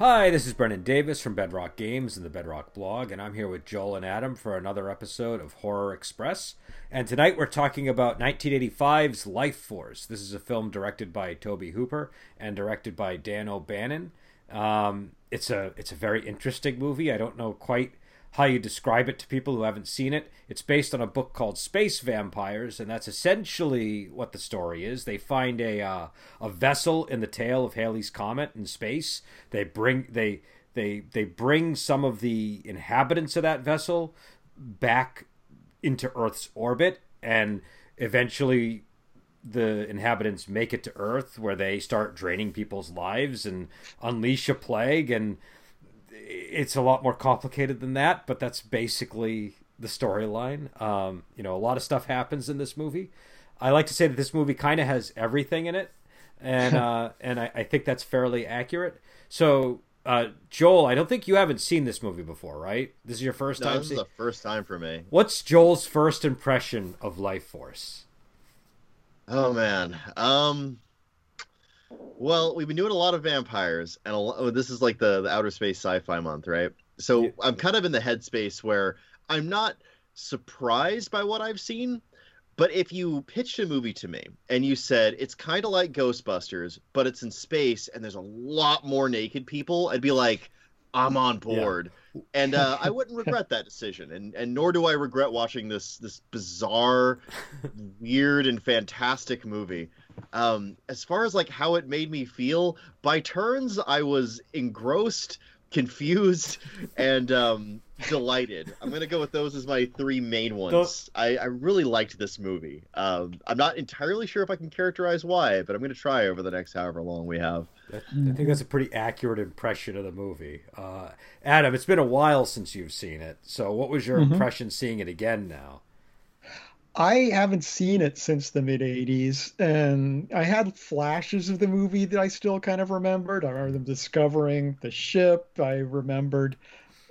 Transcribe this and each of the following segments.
Hi, this is Brendan Davis from Bedrock Games and the Bedrock blog, and I'm here with Joel and Adam for another episode of Horror Express. And tonight we're talking about 1985's Lifeforce. This is a film directed by Tobe Hooper and directed by Dan O'Bannon. Um, it's a it's a very interesting movie. I don't know quite how you describe it to people who haven't seen it. It's based on a book called Space Vampires, and that's essentially what the story is. They find a uh, a vessel in the tail of Halley's comet in space. They bring they they they bring some of the inhabitants of that vessel back into Earth's orbit, and eventually the inhabitants make it to Earth, where they start draining people's lives and unleash a plague and it's a lot more complicated than that, but that's basically the storyline. Um, you know, a lot of stuff happens in this movie. I like to say that this movie kind of has everything in it, and uh, and I, I, think that's fairly accurate. So, uh, Joel, I don't think you haven't seen this movie before, right? This is your first no, time. This see- is the first time for me. What's Joel's first impression of Lifeforce? Oh man, um, well, we've been doing a lot of vampires, and lot, oh, this is like the, the outer space sci-fi month, right? So yeah. I'm kind of in the headspace where I'm not surprised by what I've seen, but if you pitched a movie to me and you said it's kind of like Ghostbusters, but it's in space and there's a lot more naked people, I'd be like, I'm on board. Yeah. And uh, I wouldn't regret that decision, and and nor do I regret watching this this bizarre, weird, and fantastic movie. Um, as far as like how it made me feel, by turns I was engrossed, confused, and um, delighted. I'm gonna go with those as my three main ones. I, I really liked this movie. Um, I'm not entirely sure if I can characterize why, but I'm gonna try over the next however long we have. I think that's a pretty accurate impression of the movie. Uh, Adam, it's been a while since you've seen it, so what was your mm-hmm. impression seeing it again now? I haven't seen it since the mid 80s, and I had flashes of the movie that I still kind of remembered. I remember them discovering the ship. I remembered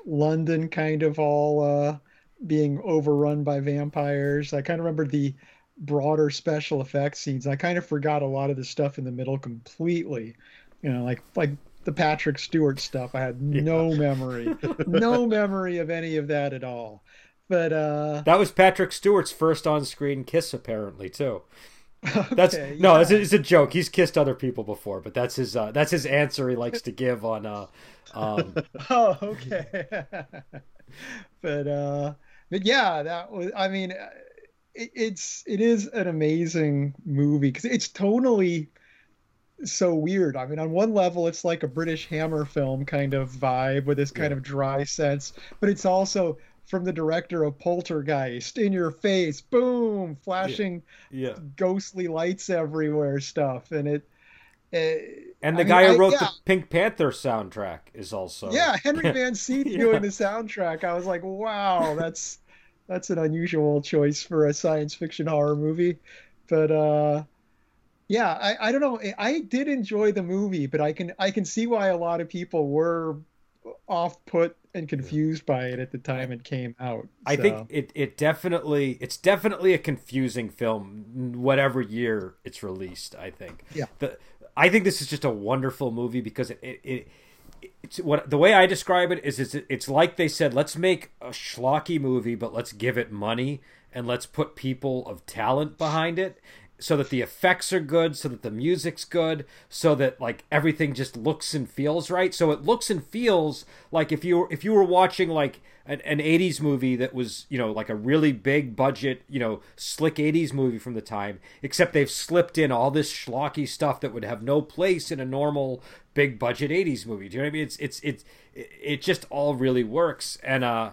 London kind of all uh, being overrun by vampires. I kind of remembered the broader special effects scenes. I kind of forgot a lot of the stuff in the middle completely. You know, like like the Patrick Stewart stuff. I had no memory, no memory of any of that at all. But uh That was Patrick Stewart's first on-screen kiss apparently, too. Okay, that's no, yeah. it's, a, it's, a, joke. He's kissed other people before, but that's his uh, that's his answer he likes to give on uh um Oh, okay. but uh but yeah, that was I mean it, it's it is an amazing movie cuz it's tonally so weird. I mean, on one level, it's like a British Hammer film kind of vibe with this kind yeah. of dry sense, but it's also from the director of Poltergeist in your face, boom, flashing yeah. yeah. ghostly lights everywhere stuff. And it. Uh, and the I guy mean, who wrote I, yeah. the Pink Panther soundtrack is also yeah Henry Mancini yeah. doing the soundtrack. I was like, wow, that's that's an unusual choice for a science fiction horror movie, but uh, yeah, I, I don't know. I did enjoy the movie, but I can I can see why a lot of people were off put and confused by it at the time it came out. I think it, it definitely it's definitely a confusing film whatever year it's released, I think. Yeah. The I think this is just a wonderful movie because it, it, it it's what the way I describe it is it's, it's like they said let's make a schlocky movie but let's give it money and let's put people of talent behind it so that the effects are good, so that the music's good, so that like everything just looks and feels right. So it looks and feels like if you were, if you were watching like an, an 80s movie that was, you know, like a really big budget, you know, slick 80s movie from the time, except they've slipped in all this schlocky stuff that would have no place in a normal big budget 80s movie. Do you know what I mean? It's it's it's it just all really works and uh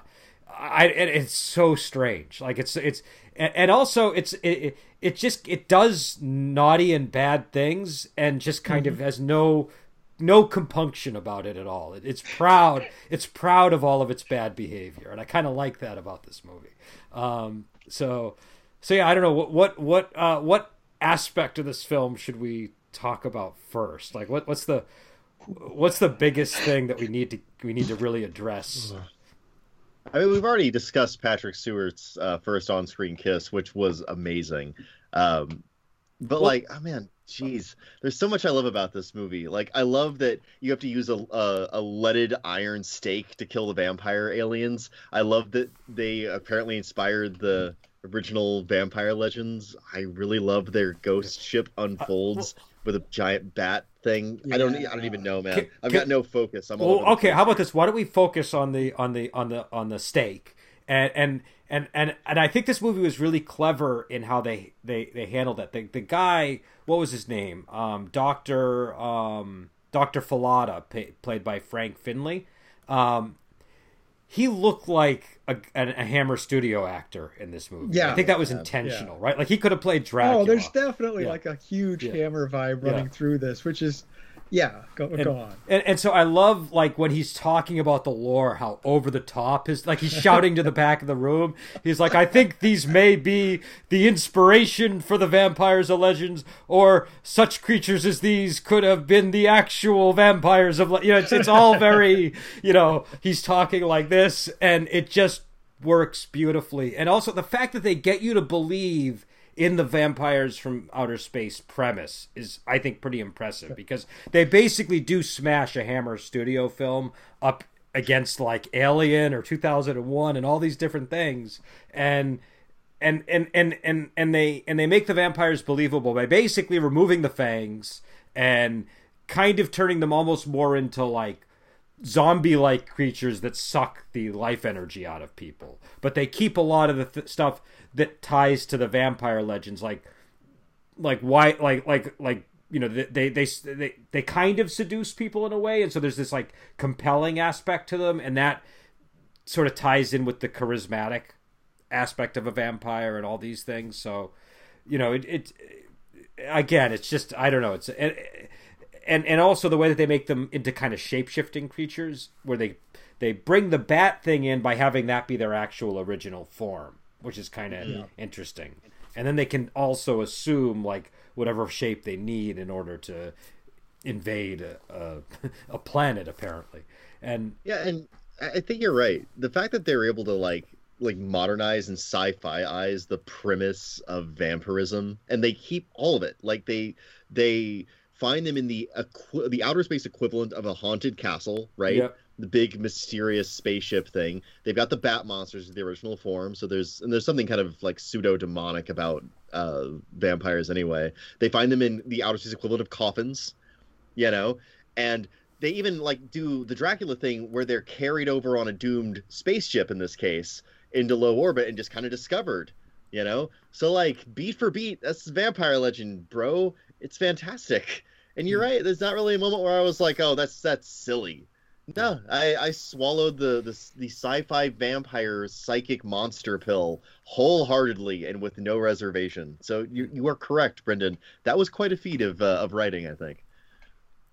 I it's so strange. Like it's it's and, also it's it, it just it does naughty and bad things and just kind mm-hmm. of has no no compunction about it at all. It, it's proud. It's proud of all of its bad behavior, and I kind of like that about this movie. Um, so, so yeah, I don't know what what what uh, what aspect of this film should we talk about first? Like, what what's the what's the biggest thing that we need to we need to really address? I mean, we've already discussed Patrick Stewart's uh, first on-screen kiss, which was amazing. Um, but well, like, oh man, Jeez, there's so much I love about this movie. Like, I love that you have to use a, a, a leaded iron stake to kill the vampire aliens. I love that they apparently inspired the original vampire legends. I really love their ghost ship unfolds uh, well, with a giant bat thing. Yeah. I don't. I don't even know, man. Can, I've can, got no focus. I'm well, okay. How about this? Why don't we focus on the on the on the on the stake and and and and and I think this movie was really clever in how they they they handled it. The the guy, what was his name? Um, Doctor um, Doctor Fallada, pay, played by Frank Finlay. Um, he looked like a, a, a, Hammer Studio actor in this movie. Yeah, I think that was intentional, yeah. right? Like he could have played Dracula. Oh, there's definitely yeah. like a huge yeah. Hammer vibe running through this, which is yeah, go, and, go on. And, and so I love like when he's talking about the lore, how over the top is like he's shouting to the back of the room. He's like, I think these may be the inspiration for the vampires of legends, or such creatures as these could have been the actual vampires of. You know, it's it's all very you know he's talking like this, and it just works beautifully. And also the fact that they get you to believe in the vampires from outer space premise is I think pretty impressive because they basically do smash a Hammer studio film up against like Alien or 2001 and all these different things. And and and and and and they and they make the vampires believable by basically removing the fangs and kind of turning them almost more into like zombie like creatures that suck the life energy out of people but they keep a lot of the th- stuff that ties to the vampire legends, like like why like like like you know they they they they kind of seduce people in a way, and so there's this like compelling aspect to them, and that sort of ties in with the charismatic aspect of a vampire and all these things. So you know it, it again, it's just I don't know, it's. It, and and also the way that they make them into kind of shape shifting creatures, where they they bring the bat thing in by having that be their actual original form which is kind of yeah. interesting. And then they can also assume like whatever shape they need in order to invade a, a, a planet, apparently. And yeah, and I think you're right. The fact that they're able to like like modernize and sci-fi eyes the premise of vampirism, and they keep all of it. Like they they find them in the the outer space equivalent of a haunted castle, right? Yep the big mysterious spaceship thing. They've got the bat monsters in the original form, so there's and there's something kind of like pseudo demonic about uh, vampires anyway. They find them in the outer space equivalent of coffins, you know, and they even like do the Dracula thing where they're carried over on a doomed spaceship in this case into low orbit and just kind of discovered, you know. So like beat for beat, that's vampire legend, bro. It's fantastic. And you're hmm. right. There's not really a moment where I was like, "Oh, that's that's silly." No, I, I swallowed the, the the sci-fi vampire psychic monster pill wholeheartedly and with no reservation. So you you are correct, Brendan. That was quite a feat of uh, of writing, I think.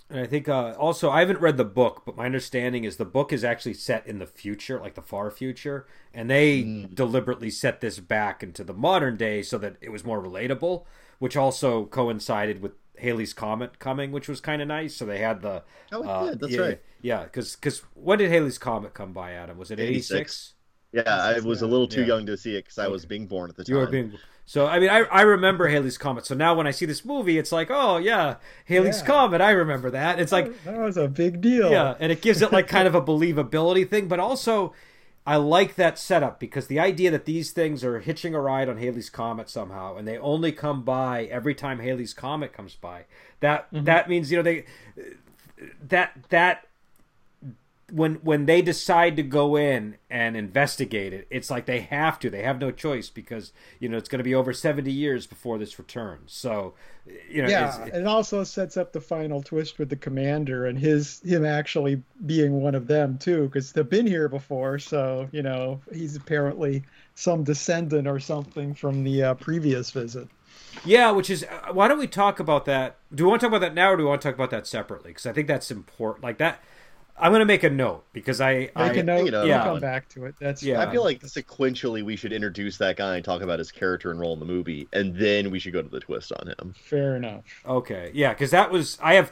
And I think uh, also I haven't read the book, but my understanding is the book is actually set in the future, like the far future, and they mm. deliberately set this back into the modern day so that it was more relatable, which also coincided with Halley's Comet coming, which was kind of nice. So they had the oh, uh, That's yeah, right. Yeah, because because when did Halley's Comet come by, Adam? Was it eighty six? Yeah, I was a little too yeah. young to see it because I was being born at the time. You were being so. I mean, I I remember Halley's Comet. So now when I see this movie, it's like, oh yeah, Halley's yeah. Comet. I remember that. It's like that was a big deal. Yeah, and it gives it like kind of a believability thing, but also I like that setup because the idea that these things are hitching a ride on Halley's Comet somehow, and they only come by every time Halley's Comet comes by. That mm-hmm. that means you know they that that when when they decide to go in and investigate it, it's like they have to. They have no choice because you know it's going to be over seventy years before this returns. So, you know, yeah, it also sets up the final twist with the commander and his him actually being one of them too, because they've been here before. So you know, he's apparently some descendant or something from the uh, previous visit. Yeah, which is uh, why don't we talk about that? Do we want to talk about that now, or do we want to talk about that separately? Because I think that's important. Like that I'm gonna make a note because I make I, a note. You know, yeah, come back to it. That's yeah. I feel like sequentially we should introduce that guy and talk about his character and role in the movie, and then we should go to the twist on him. Fair enough. Okay, yeah, because that was I have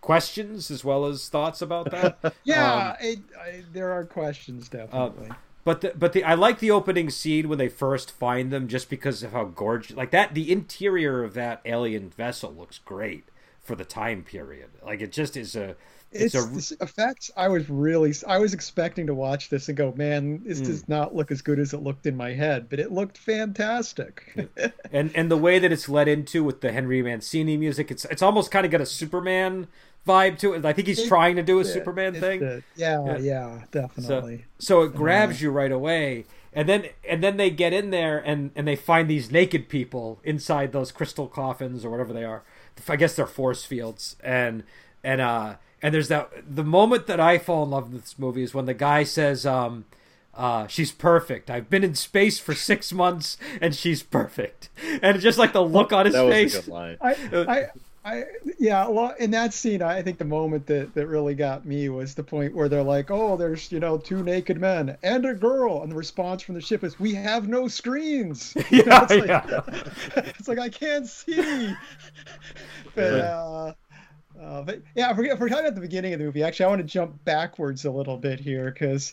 questions as well as thoughts about that. yeah, um, it, I, there are questions definitely. Uh, But the, but the I like the opening scene when they first find them just because of how gorgeous like that the interior of that alien vessel looks great for the time period. Like it just is a it's, it's a, effects. I was really I was expecting to watch this and go, man, this mm. does not look as good as it looked in my head, but it looked fantastic. and and the way that it's led into with the Henry Mancini music, it's it's almost kind of got a Superman vibe to it. I think he's it, trying to do a it, Superman it, thing. Yeah, yeah, yeah, definitely. So, so it grabs you right away. And then and then they get in there and, and they find these naked people inside those crystal coffins or whatever they are. I guess they're force fields. And and uh and there's that the moment that I fall in love with this movie is when the guy says, um, uh, she's perfect. I've been in space for six months and she's perfect. And just like the look on his that face. A good line. I, I, I, yeah, well, in that scene, I think the moment that, that really got me was the point where they're like, "Oh, there's you know two naked men and a girl," and the response from the ship is, "We have no screens." yeah, it's, like, yeah. it's like I can't see. But uh, uh, but yeah, we're, talking at the beginning of the movie. Actually, I want to jump backwards a little bit here because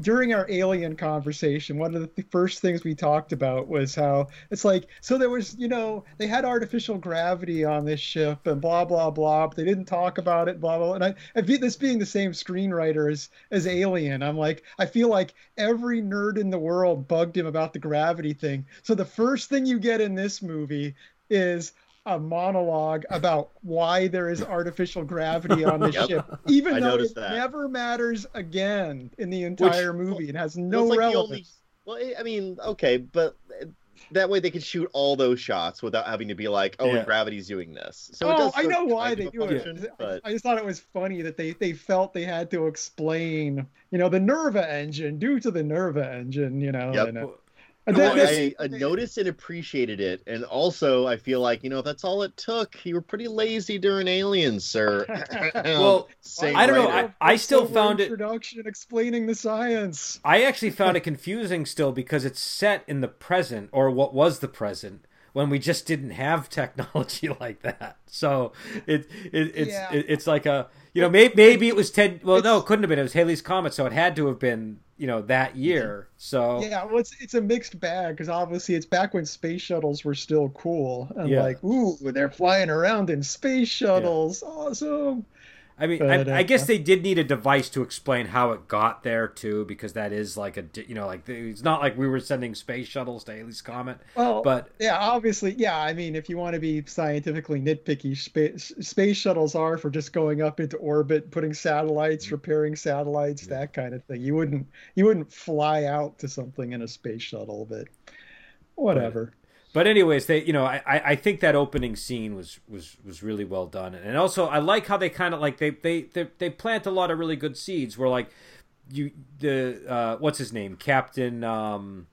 during our alien conversation, one of the th- first things we talked about was how it's like, so there was, you know, they had artificial gravity on this ship and blah, blah, blah, but they didn't talk about it, blah, blah. And I, I this being the same screenwriter as, as Alien, I'm like, I feel like every nerd in the world bugged him about the gravity thing. So the first thing you get in this movie is a monologue about why there is artificial gravity on the yep. ship, even I though it that. never matters again in the entire Which, movie. It has no like relevance. Only, well, I mean, okay, but that way they could shoot all those shots without having to be like, oh, yeah. and gravity's doing this. So oh, I know why they do function, it. But... I just thought it was funny that they they felt they had to explain, you know, the Nerva engine due to the Nerva engine, you know. Yep. And, uh, well, I, I, noticed and appreciated it, and also I feel like you know that's all it took. You were pretty lazy during Aliens, sir. well, I don't know. I, I still found it introduction explaining the science. I actually found it confusing still because it's set in the present or what was the present when we just didn't have technology like that. So it, it it's yeah. it, it's like a you know maybe maybe it was ten. Well, no, it couldn't have been. It was Halley's Comet, so it had to have been you know that mm-hmm. year. So yeah, well, it's it's a mixed bag because obviously it's back when space shuttles were still cool and yeah. like ooh, they're flying around in space shuttles, yeah. awesome. I mean, but, I, uh, I, guess they did need a device to explain how it got there too, because that is like a you know like it's not like we were sending space shuttles to Halley's Comet. Well, but yeah, obviously, yeah. I mean, if you want to be scientifically nitpicky, space space shuttles are for just going up into orbit, putting satellites, mm-hmm. repairing satellites, yeah. that kind of thing. You wouldn't you wouldn't fly out to something in a space shuttle, but whatever. But anyways, they you know I, I think that opening scene was was was really well done, and also I like how they kind of like they, they they they plant a lot of really good seeds. Where like you the uh, what's his name Captain um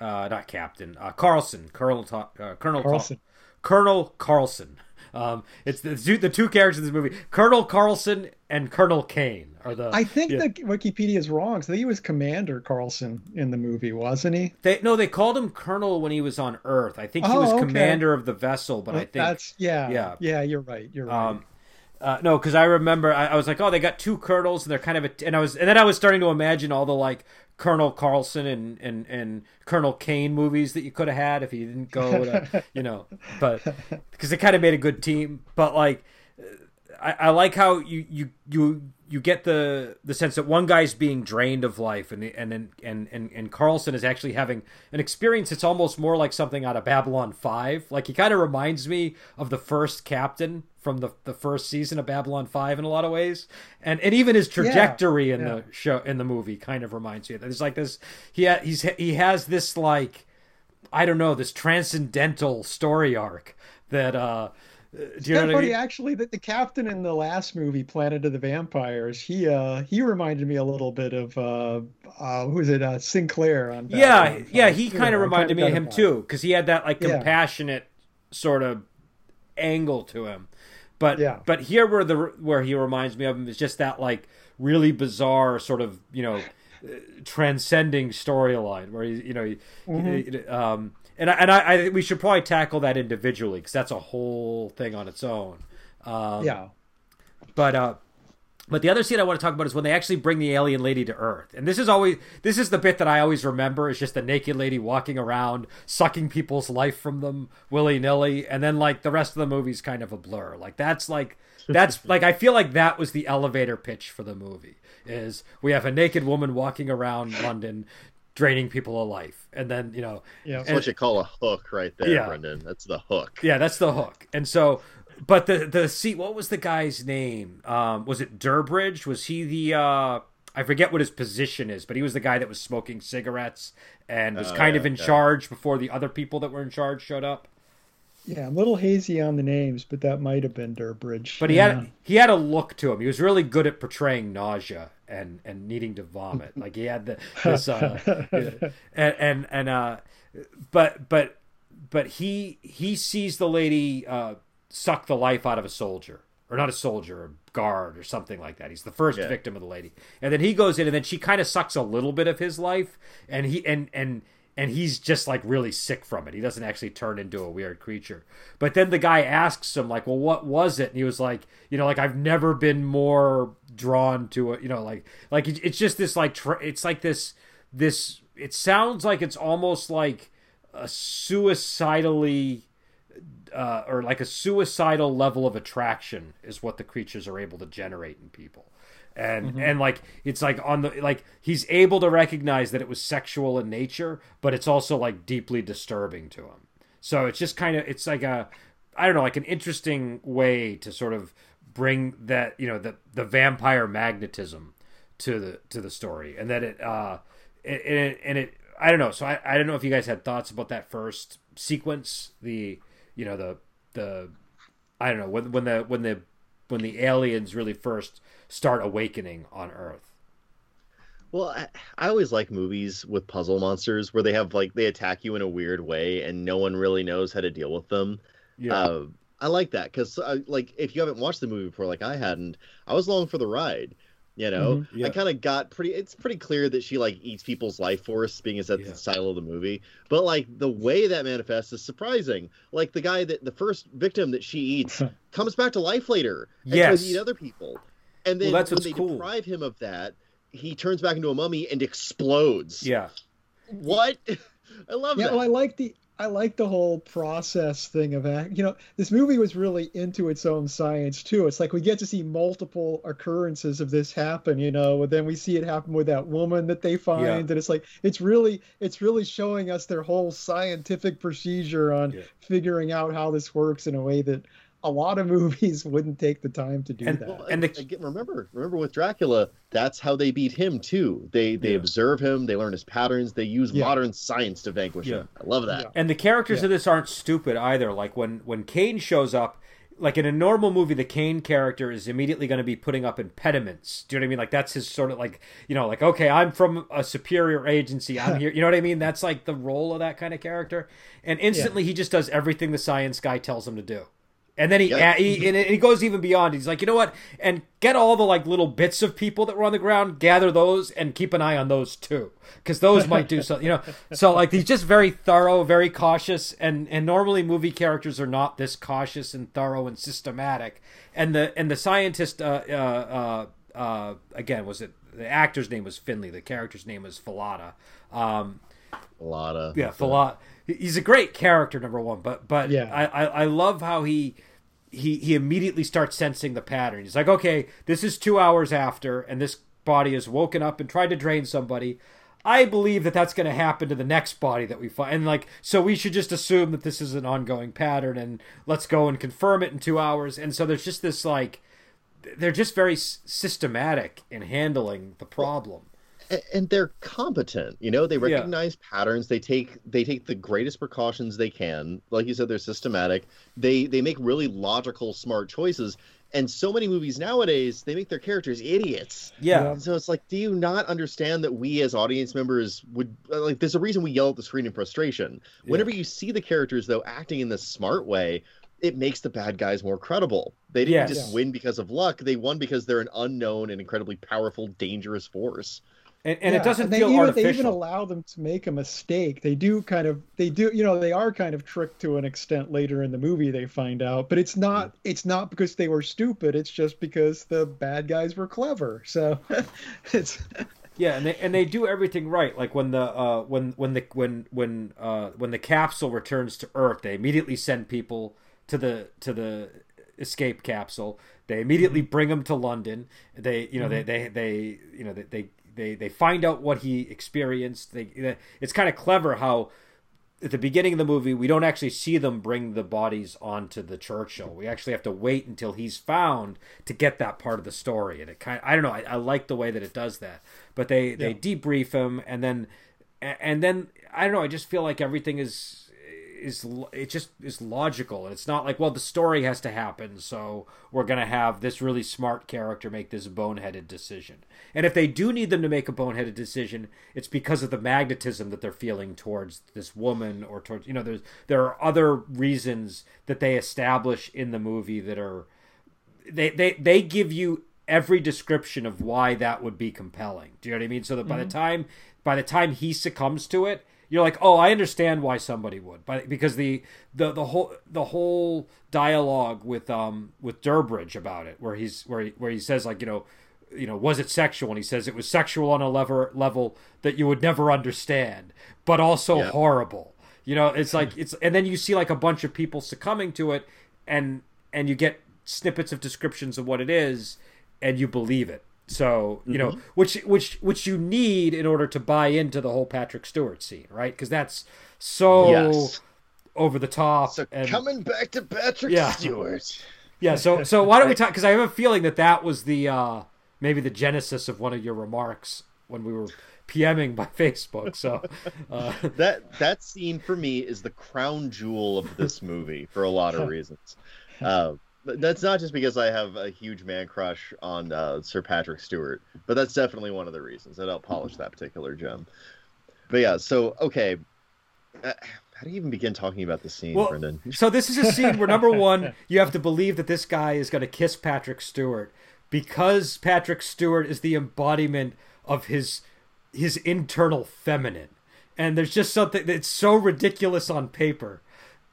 uh not Captain uh, Carlsen Colonel uh, Colonel Carlsen. Colonel Carlsen um, it's the, the two characters in this movie, Colonel Carlsen and Colonel Caine are the. I think yeah. that Wikipedia is wrong. So he was Commander Carlsen in the movie, wasn't he? They no, they called him Colonel when he was on Earth. I think he oh, was okay. commander of the vessel, but well, I think that's yeah, yeah, yeah. You're right. You're right. Um, uh, no, because I remember I, I, was like, oh, they got two colonels, and they're kind of, a, and I was, and then I was starting to imagine all the like Colonel Carlsen and, and, and Colonel Caine movies that you could have had if you didn't go to, you know, but because it kind of made a good team. But like, I, I like how you, you, you, you get the the sense that one guy's being drained of life and and and and and Carlsen is actually having an experience that's almost more like something out of Babylon 5 like he kind of reminds me of the first captain from the, the first season of Babylon 5 in a lot of ways. And and even his trajectory yeah, in yeah. the show in the movie kind of reminds me of that. There's like this he ha, he's he has this like I don't know this transcendental story arc that uh it's kind of funny, I mean? actually, that the captain in the last movie, Planet of the Vampires, he uh he reminded me a little bit of uh, uh who is it, uh, Sinclair on. Yeah, yeah, he kind of reminded me of him too, because he had that like compassionate yeah. sort of angle to him. But yeah. but here where the where he reminds me of him is just that like really bizarre sort of you know transcending storyline where he you know he, mm-hmm. um and I, and I, I we should probably tackle that individually because that's a whole thing on its own. Um, yeah. But uh, But the other scene I want to talk about is when they actually bring the alien lady to Earth. And this is always this is the bit that I always remember is just the naked lady walking around, sucking people's life from them willy nilly, and then like the rest of the movie's kind of a blur. Like that's like that's like I feel like that was the elevator pitch for the movie. Is we have a naked woman walking around London draining people of life. And then, you know, Yeah. That's and- what you call a hook right there, Yeah. Brendan. That's the hook. yeah, that's the hook. And so, but the the see, what was the guy's name? Um, was it Durbridge? Was he the? uh I forget what his position is, but he was the guy that was smoking cigarettes and was Oh, kind yeah, of in yeah. charge before the other people that were in charge showed up. Yeah, I'm a little hazy on the names, but that might have been Durbridge. But he yeah. had he had a look to him. He was really good at portraying nausea and and needing to vomit. Like he had the this uh, and and and uh, but but but he he sees the lady uh, suck the life out of a soldier or not a soldier, a guard or something like that. He's the first Yeah. victim of the lady, and then he goes in and then she kind of sucks a little bit of his life, and he and and and he's just like really sick from it. He doesn't actually turn into a weird creature. But then the guy asks him like, "Well, what was it?" And he was like, "You know, like I've never been more drawn to it. You know, like like it's just this like it's like this this. It sounds like it's almost like a suicidally." Uh, or like a suicidal level of attraction is what the creatures are able to generate in people and and like it's like on the like he's able to recognize that it was sexual in nature but it's also like deeply disturbing to him. So it's just kind of it's like a i don't know like an interesting way to sort of bring that you know the the vampire magnetism to the to the story. And that it uh and it, and it i don't know. So I, I don't know if you guys had thoughts about that first sequence the you know the the i don't know when when the when the when the aliens really first start awakening on earth Well, I, I always like movies with puzzle monsters where they have like they attack you in a weird way and no one really knows how to deal with them. yeah Uh, I like that because, uh, like, if you haven't watched the movie before, like I hadn't, I was along for the ride. You know, Mhm, yeah. I kind of got pretty. It's pretty clear that she like eats people's life force, being as that's Yeah. the style of the movie. But like the way that manifests is surprising. Like the guy that the first victim that she eats comes back to life later and tries to Yes. eat other people, and then Well, that's when what's they cool. deprive him of that, he turns back into a mummy and explodes. yeah What? I love Yeah, that. well, I like the I like the whole process thing of act. You know, this movie was really into its own science too. It's like we get to see multiple occurrences of this happen. You know, and then we see it happen with that woman that they find, Yeah. and it's like it's really it's really showing us their whole scientific procedure on Yeah. figuring out how this works in a way that a lot of movies wouldn't take the time to do And- that. Well, And the- again, remember, remember with Dracula, that's how they beat him too. They they Yeah. observe him, they learn his patterns, they use Yeah. modern science to vanquish him. I love that. Yeah. and the characters Yeah. of this aren't stupid either like when when kane shows up like in a normal movie the kane character is immediately going to be putting up impediments do you know what i mean like that's his sort of like you know like okay i'm from a superior agency i'm here you know what i mean that's like the role of that kind of character and instantly he just does everything the science guy tells him to do and then he, Yeah. he and he goes even beyond. He's like, you know what? And get all the like little bits of people that were on the ground, gather those, and keep an eye on those too, because those might do something. You know, so like he's just very thorough, very cautious, and and normally movie characters are not this cautious and thorough and systematic. And the and the scientist, uh, uh, uh, uh, again, was it the actor's name was Finlay, the character's name was Fallada. Um, A lot of yeah, Fallout. He's a great character, number one. But but Yeah. I, I I love how he he he immediately starts sensing the pattern. He's like, okay, this is two hours after, and this body has woken up and tried to drain somebody. I believe that that's going to happen to the next body that we find, and like, so we should just assume that this is an ongoing pattern, and let's go and confirm it in two hours. And so there's just this like, they're just very s- systematic in handling the problem. A- and they're competent you know they recognize patterns they take they take the greatest precautions they can. Like you said they're systematic. They they make really logical smart choices. And so many movies nowadays they make their characters idiots. Yeah, Yeah. so it's like do you not understand that we as audience members would uh, like there's a reason we yell at the screen in frustration. Whenever you see the characters though acting in this smart way it makes the bad guys more credible. They didn't Yes. just win because of luck. They won because they're an unknown and incredibly powerful dangerous force and, and Yeah, it doesn't and they feel even, artificial. They even allow them to make a mistake. They do kind of, they do, you know, they are kind of tricked to an extent later in the movie. They find out, but it's not, it's not because they were stupid. It's just because the bad guys were clever. So it's, Yeah, and they and they do everything right. Like when the uh, when when the when when uh, when the capsule returns to Earth, they immediately send people to the to the escape capsule. They immediately bring them to London. They you know they, they they you know they, they they they find out what he experienced. They it's kind of clever how at the beginning of the movie, we don't actually see them bring the bodies onto the Churchill. We actually have to wait until he's found to get that part of the story. And it kind of, I don't know, I, I like the way that it does that. But they they debrief him, and then and then I don't know. I just feel like everything is is it just is logical, and it's not like well the story has to happen, so we're gonna have this really smart character make this boneheaded decision. And if they do need them to make a boneheaded decision, it's because of the magnetism that they're feeling towards this woman or towards you know there's there are other reasons that they establish in the movie that are they they they give you every description of why that would be compelling. Do you know what I mean? So that by the mm-hmm. time by the time he succumbs to it, you're like, oh, I understand why somebody would, but because the the the whole the whole dialogue with um with Durbridge about it, where he's where he, where he says like you know you know was it sexual, and he says it was sexual on a level level that you would never understand, but also Yeah. horrible. You know, it's like it's and then you see like a bunch of people succumbing to it, and and you get snippets of descriptions of what it is, and you believe it. So you know, which which which you need in order to buy into the whole Patrick Stewart scene, right? Because that's so Yes. over the top. So and, coming back to Patrick Yeah. Stewart. yeah. So so why don't we talk? Because I have a feeling that that was the uh, maybe the genesis of one of your remarks when we were PMing by Facebook. So uh, that that scene for me is the crown jewel of this movie for a lot of reasons. Uh, but that's not just because I have a huge man crush on uh, Sir Patrick Stewart, but that's definitely one of the reasons that helped polish that particular gem. But yeah, so okay, uh, how do you even begin talking about the scene, Well, Brendan? So this is a scene where number one, you have to believe that this guy is going to kiss Patrick Stewart because Patrick Stewart is the embodiment of his his internal feminine, and there's just something that's so ridiculous on paper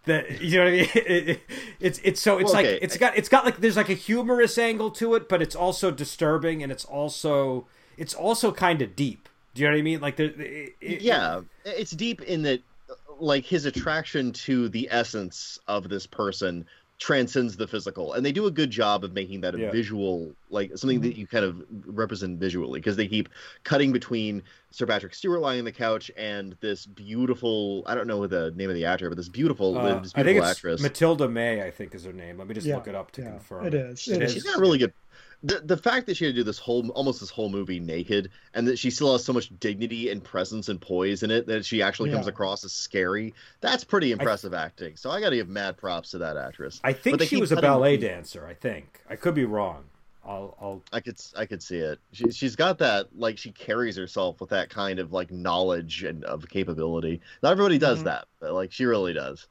that you know what I mean. It- it- it's it's so it's Well, like it's got it's got like there's like a humorous angle to it, but it's also disturbing and it's also it's also kind of deep. Do you know what I mean? Like there, it, it- yeah, it's deep in that, like his attraction to the essence of this person transcends the physical, and they do a good job of making that a Yeah. visual, like something that you kind of represent visually, because they keep cutting between Sir Patrick Stewart lying on the couch and this beautiful, I don't know the name of the actor, but this beautiful, uh, this I beautiful think it's actress. Mathilda May. I think is her name. Let me just Yeah, look it up to yeah, confirm. it is, it It is. She's got a really good. The, the fact that she had to do this whole almost this whole movie naked and that she still has so much dignity and presence and poise in it that she actually comes across as scary that's pretty impressive acting so i gotta give mad props to that actress I think she was a ballet dancer. I think I could be wrong. I'll, I'll i could i could see it she, she's got that like she carries herself with that kind of like knowledge and of capability not everybody does Mhm. that but like she really does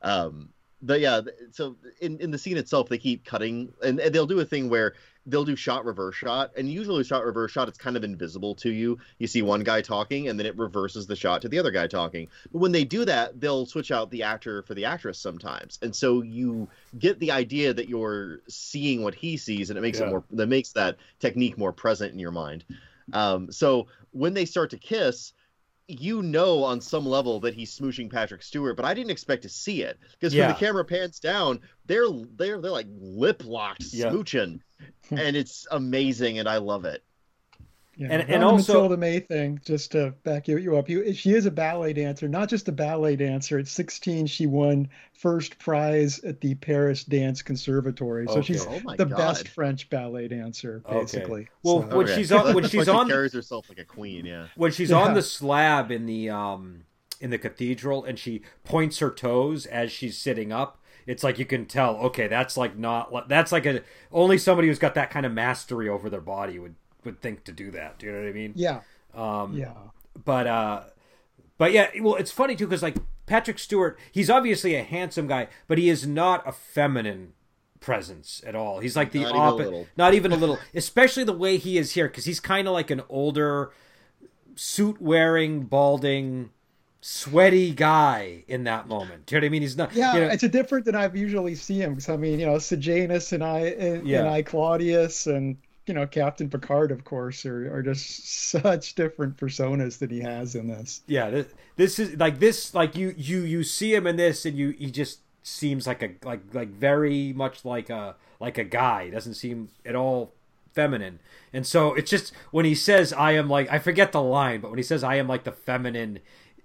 um but yeah so in, in the scene itself they keep cutting and, and they'll do a thing where they'll do shot reverse shot and usually shot reverse shot it's kind of invisible to you you see one guy talking and then it reverses the shot to the other guy talking but when they do that they'll switch out the actor for the actress sometimes and so you get the idea that you're seeing what he sees and it makes Yeah. it more that makes that technique more present in your mind um, so when they start to kiss you know on some level that he's smooching Patrick Stewart, but I didn't expect to see it because Yeah. when the camera pans down, they're they're they're like lip locked Yeah. smooching, and it's amazing, and I love it. Yeah, And- on and the also- Mathilda May thing, just to back you, you up, you, she is a ballet dancer, not just a ballet dancer. At 16, she won first prize at the Paris Dance Conservatory. So Okay. she's Oh the God. best French ballet dancer, Okay. Well, So- When she's on- when she's why she on- carries herself like a queen. Yeah, when she's Yeah. on the slab in the um in the cathedral and she points her toes as she's sitting up it's like you can tell okay that's like not that's like a only somebody who's got that kind of mastery over their body would would think to do that do you know what i mean yeah, um yeah. but uh but yeah well it's funny too because like patrick stewart he's obviously a handsome guy but he is not a feminine presence at all he's like the Not opposite little. not even a little especially the way he is here because he's kind of like an older suit wearing, balding, sweaty guy in that moment. Do you know what I mean? He's not. Yeah, you know, it's a different than I've usually seen him. Because I mean, you know, Sejanus and I eh, and, Yeah. and I Claudius and you know Captain Picard, of course, are are just such different personas that he has in this. yeah. This, this is like this. Like you, you, you see him in this, and you, he just seems like a like like very much like a like a guy. He doesn't seem at all feminine. And so it's just when he says I am like I forget the line, but when he says I am like the feminine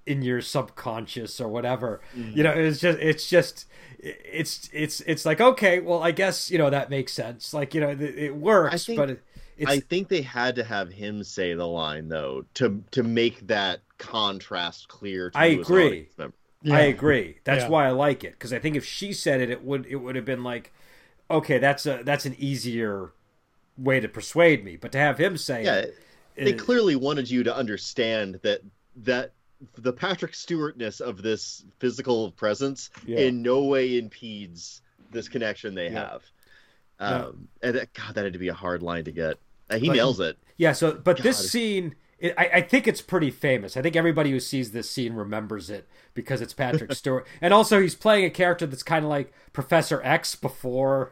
in your subconscious or whatever, mm. you know, it's just it's just it's it's it's like okay, well I guess, you know, that makes sense. Like, you know, it, it works, think- but it, it's I think they had to have him say the line though to to make that contrast clear. To I you agree. audience member. I agree. That's Yeah. why I like it because I think if she said it, it would it would have been like, okay, that's a that's an easier way to persuade me. But to have him say, Yeah, it, they it- clearly wanted you to understand that that the Patrick Stewartness of this physical presence Yeah. in no way impedes this connection they Yeah. have. Um, and that, God, that had to be a hard line to get. Uh, he But- nails it. Yeah, so but God. this scene, it, I, I think it's pretty famous. I think everybody who sees this scene remembers it because it's Patrick Stewart, and also he's playing a character that's kind of like Professor X before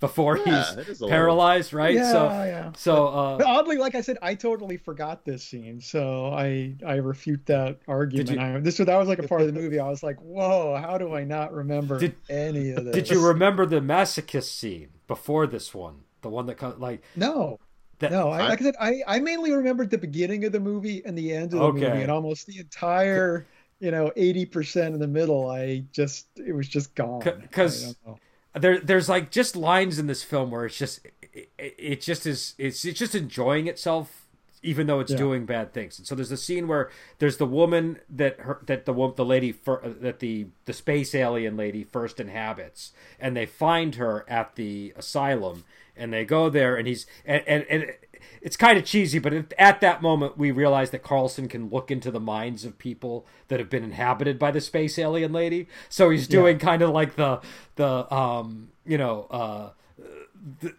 before Yeah, he's a little- paralyzed, right? Yeah, so yeah. so But uh, oddly, like I said, I totally forgot this scene, so I I refute that argument. you- I, this was that was like a part of the movie. I was like, whoa, how do I not remember Did- any of this? did you remember the masochist scene before this one? The one that like No, that, no. I, I- like I said, I I mainly remembered the beginning of the movie and the end of the Okay. movie, and almost the entire. You know, eighty percent in the middle. I just it was just gone. 'cause- I don't know. there there's like just lines in this film where it's just it, it, just is it's it's just enjoying itself even though it's Yeah. doing bad things and so there's a scene where there's the woman that her that the the lady fir- uh, that the the space alien lady first inhabits and they find her at the asylum and they go there and he's and and, and it's kind of cheesy, but at- at that moment we realize that Carlsen can look into the minds of people that have been inhabited by the space alien lady. So he's doing kind of like the the um you know uh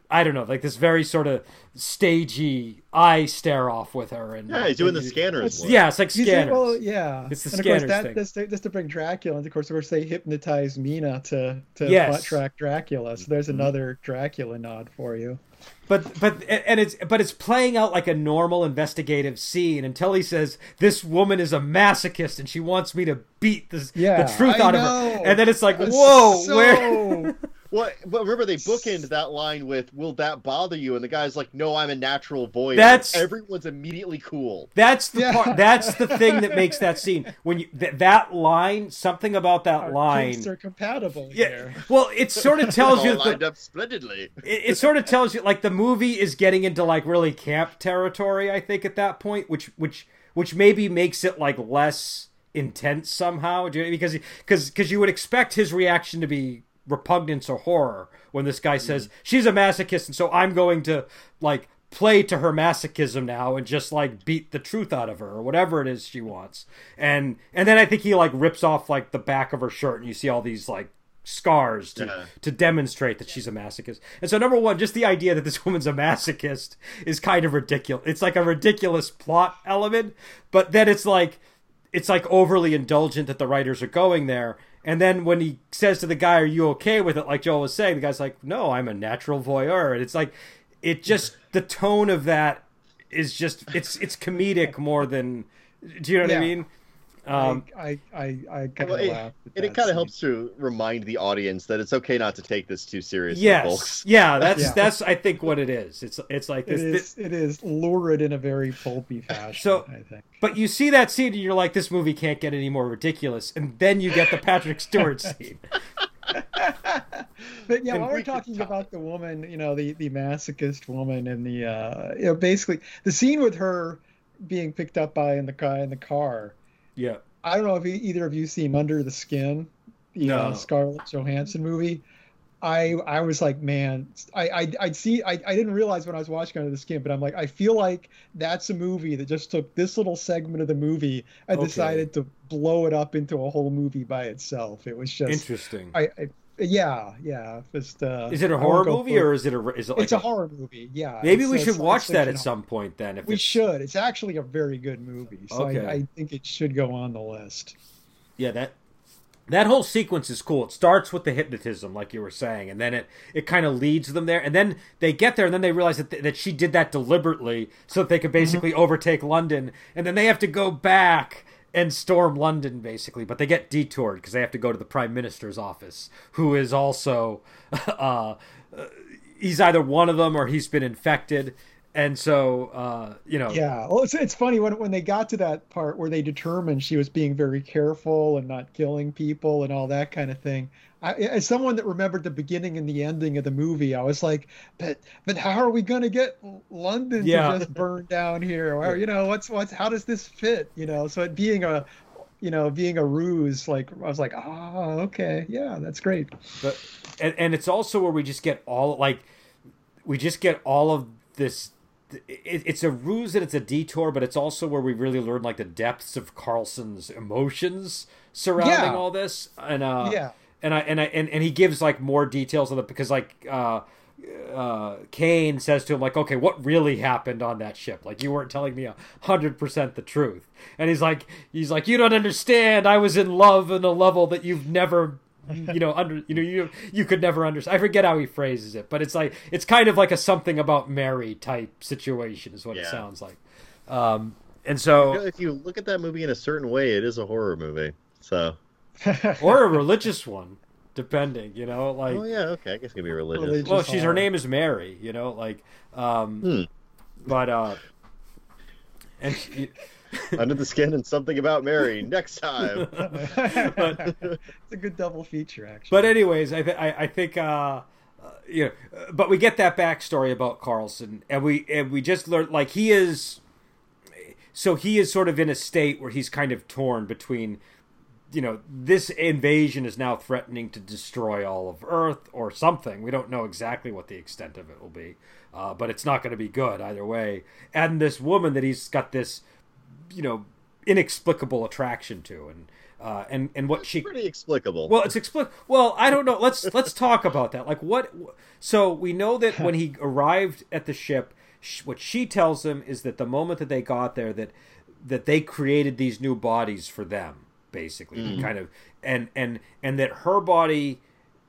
I don't know like this very sort of stagey eye stare off with her and Yeah, he's doing the and- scanners. look. Yeah, it's like You see- scanners. well, yeah. It's the and of course, scanners that thing. this this to bring Dracula, and of course, of course, they hypnotize Mina to to Yes. butt track Dracula. So there's mm-hmm. another Dracula nod for you. But but and it's but it's playing out like a normal investigative scene until he says this woman is a masochist and she wants me to beat this, Yeah, the truth I out of her. And then it's like, whoa, so- where? Well, but remember they bookend that line with "Will that bother you?" And the guy's like, "No, I'm a natural voyeur." That's- everyone's immediately cool. That's the Yeah. part. That's the thing that makes that scene when you th- that line. Something about that Our line. kinks are compatible Yeah. here. Well, it sort of tells All you lined that up splendidly. it, it sort of tells you like the movie is getting into like really camp territory. I think at that point, which which which maybe makes it like less intense somehow. Do you, because because because you would expect his reaction to be repugnance or horror when this guy says mm-hmm. she's a masochist and so I'm going to like play to her masochism now and just like beat the truth out of her or whatever it is she wants. And and then I think he like rips off like the back of her shirt and you see all these like scars to Yeah. to demonstrate that she's a masochist. And so number one, just the idea that this woman's a masochist is kind of ridiculous. It's like a ridiculous plot element, but then it's like it's like overly indulgent that the writers are going there. And then when he says to the guy, "Are you okay with it?" like Joel was saying, the guy's like, "No, I'm a natural voyeur." And it's like it just the tone of that is just it's it's comedic more than do you know what I mean? Um, I I I, I kind Well, of it- And it kind of helps to remind the audience that it's okay not to take this too seriously, yes, folks. yeah, that's Yeah. that's I think what it is. It's it's like It this, it is lurid in a very pulpy fashion. So- I think. But you see that scene and you're like, this movie can't get any more ridiculous. And then you get the Patrick Stewart scene. But yeah, And while we we're talking talk- about the woman, you know, the the masochist woman and the uh you know, basically the scene with her being picked up by in the guy in the car. Yeah. I don't know if either of you seen Under the Skin, the No. uh, Scarlett Johansson movie. I I was like, man, I I I'd see I, I didn't realize when I was watching Under the Skin, but I'm like, I feel like that's a movie that just took this little segment of the movie and Okay. decided to blow it up into a whole movie by itself. It was just Interesting. I, I Yeah, yeah. Just, uh, Is it a horror movie for- or is it a? Is it like it's a horror movie. Yeah. Maybe we should watch that at some point then. If We it's, should. It's actually a very good movie, so Okay. I, I think it should go on the list. Yeah, that that whole sequence is cool. It starts with the hypnotism, like you were saying, and then it it kind of leads them there, and then they get there, and then they realize that that she did that deliberately so that they could basically overtake London, and then they have to go back and storm London, basically. But they get detoured because they have to go to the Prime Minister's office, who is also uh, he's either one of them or he's been infected. And so, uh, you know, Yeah. Well, it's it's funny when when they got to that part where they determined she was being very careful and not killing people and all that kind of thing. I, as someone that remembered the beginning and the ending of the movie, I was like, "But, but how are we going to get London Yeah. to just burn down here? Or you know, what's what's how does this fit? You know, so it being a, you know, being a ruse, like I was like, oh, okay, yeah, that's great. But and, and it's also where we just get all like we just get all of this. It, it's a ruse and it's a detour, but it's also where we really learn like the depths of Carlsen's emotions surrounding Yeah. all this. And uh, Yeah. and I and I and, and he gives like more details on it because like uh uh Caine says to him like okay what really happened on that ship like you weren't telling me a hundred percent the truth and he's like he's like you don't understand I was in love in a level that you've never you know under you know you you could never understand I forget how he phrases it but it's like it's kind of like a something about Mary type situation is what it sounds like um and so If you look at that movie in a certain way, it is a horror movie. So, or a religious one depending you know like oh yeah, okay, I guess it could be religious. Religious. well she's her name is mary you know like um Hmm. but uh and she, Under the skin and something about Mary next time. it's a good double feature, actually. but anyways i th- I, I think uh uh, you know, uh, but we get that backstory about Carlsen, and we and we just learned like he is, so he is sort of in a state where he's kind of torn between, you know, this invasion is now threatening to destroy all of Earth or something. We don't know exactly what the extent of it will be, uh, but it's not going to be good either way. And this woman that he's got this, you know, inexplicable attraction to, and uh, and and what she Pretty explicable. well, it's explicit. Well, I don't know. Let's let's talk about that. Like what? So we know that when he arrived at the ship, sh- what she tells him is that the moment that they got there, that that they created these new bodies for them, basically, kind of, and and and that her body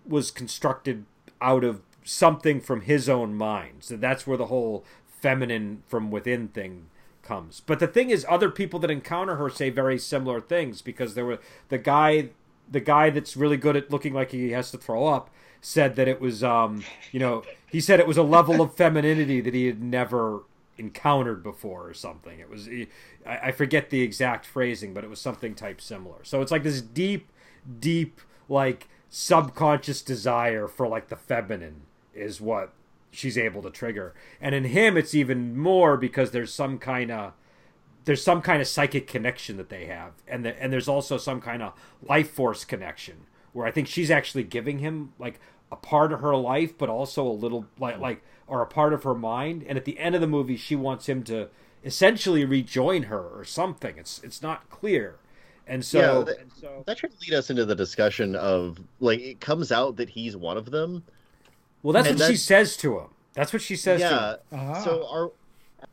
was constructed out of something from his own mind. So that's where the whole feminine from within thing comes. But the thing is, other people that encounter her say very similar things because there were the guy, the guy that's really good at looking like he has to throw up, said that it was, um, you know, he said it was a level of femininity that he had never encountered before or something. It was, I, I forget the exact phrasing, but it was something type similar. So it's like this deep, deep, like subconscious desire for like the feminine is what she's able to trigger. And in him, it's even more because there's some kind of there's some kind of psychic connection that they have, and the, and there's also some kind of life force connection where I think she's actually giving him like a part of her life, but also a little like hmm. like or a part of her mind. And at the end of the movie, she wants him to essentially rejoin her or something. It's it's not clear. And so, Yeah, that- that should lead us into the discussion of like it comes out that he's one of them. Well, that's and what she says to him. That's what she says to him. yeah. Ah. So are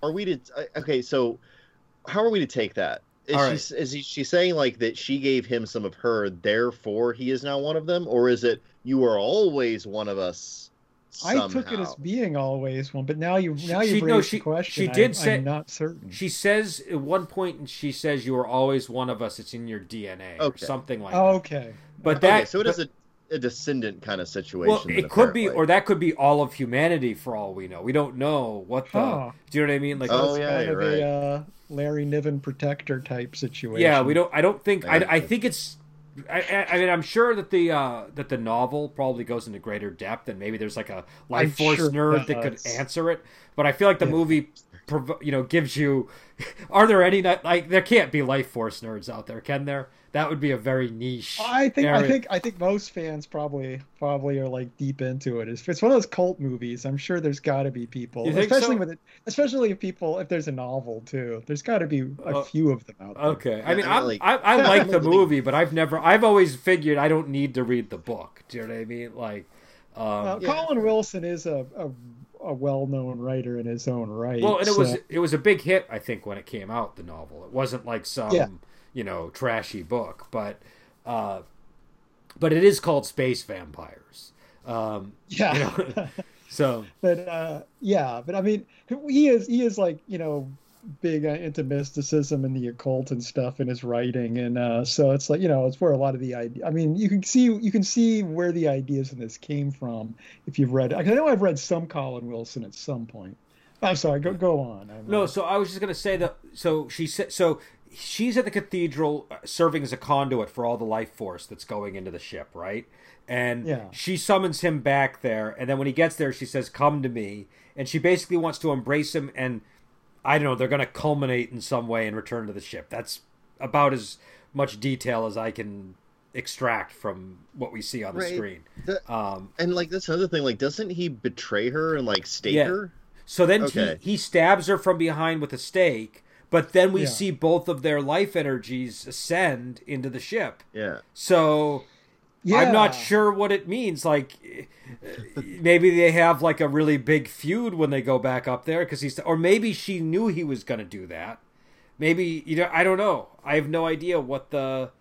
are we to uh, okay? So how are we to take that? Is All she right. is he, she saying like that she gave him some of her, therefore he is now one of them, or is it you are always one of us? I took it as being always one, but now you now She- you've no, she- the question. she did I, say- I'm not certain. She says at one point, and she says, "You are always one of us. It's in your DNA, or something like oh, that." okay. But that, okay, so it but- is a, a descendant kind of situation. well, then, it could be, or that could be all of humanity for all we know. We don't know what the. Huh. Do you know what I mean? Like, Oh, yeah, kind of right. a uh, Larry Niven protector type situation. yeah, we don't. I don't think. I, I think it's. I, I, I mean, I'm sure that the uh, that the novel probably goes into greater depth, and maybe there's like a life I'm force sure nerd that could answer it. But I feel like the Yeah. movie you know gives you. Are there any like there can't be life force nerds out there, can there? That would be a very niche. I think area. I think I think most fans probably probably are like deep into it. It's, it's one of those cult movies. I'm sure there's got to be people, especially so? with it, especially if people if there's a novel too. There's got to be a Uh, few of them out there. Okay, I mean, I I'm, like- I, I like the movie, but I've never, I've always figured I don't need to read the book. Do you know what I mean? Like, um, Well, Yeah. Colin Wilson is a, a a well-known writer in his own right. well, and it was it was a big hit, I think, when it came out. The novel, it wasn't like some Yeah. You know trashy book, but uh, but it is called Space Vampires. Um, yeah. you know, so but uh, yeah, but I mean, he is he is like you know big uh, into mysticism and the occult and stuff in his writing, and uh, so it's like you know it's where a lot of the idea. I mean, you can see you can see where the ideas in this came from if you've read. I know I've read some Colin Wilson at some point. I'm sorry. Go go on. I'm, No, so I was just gonna say that. So she said. So she's at the cathedral, uh, serving as a conduit for all the life force that's going into the ship, right? And Yeah. she summons him back there, and then when he gets there, she says, "Come to me," and she basically wants to embrace him. And I don't know, they're gonna culminate in some way and return to the ship. That's about as much detail as I can extract from what we see on the Right. screen. The- Um, And like that's another thing. Like, doesn't he betray her and like stake Yeah. her? So then Okay. he, he stabs her from behind with a stake, but then we Yeah. see both of their life energies ascend into the ship. Yeah. So yeah. I'm not sure what it means. Like maybe they have like a really big feud when they go back up there because he's, or maybe she knew he was going to do that. Maybe you know I don't know. I have no idea what the.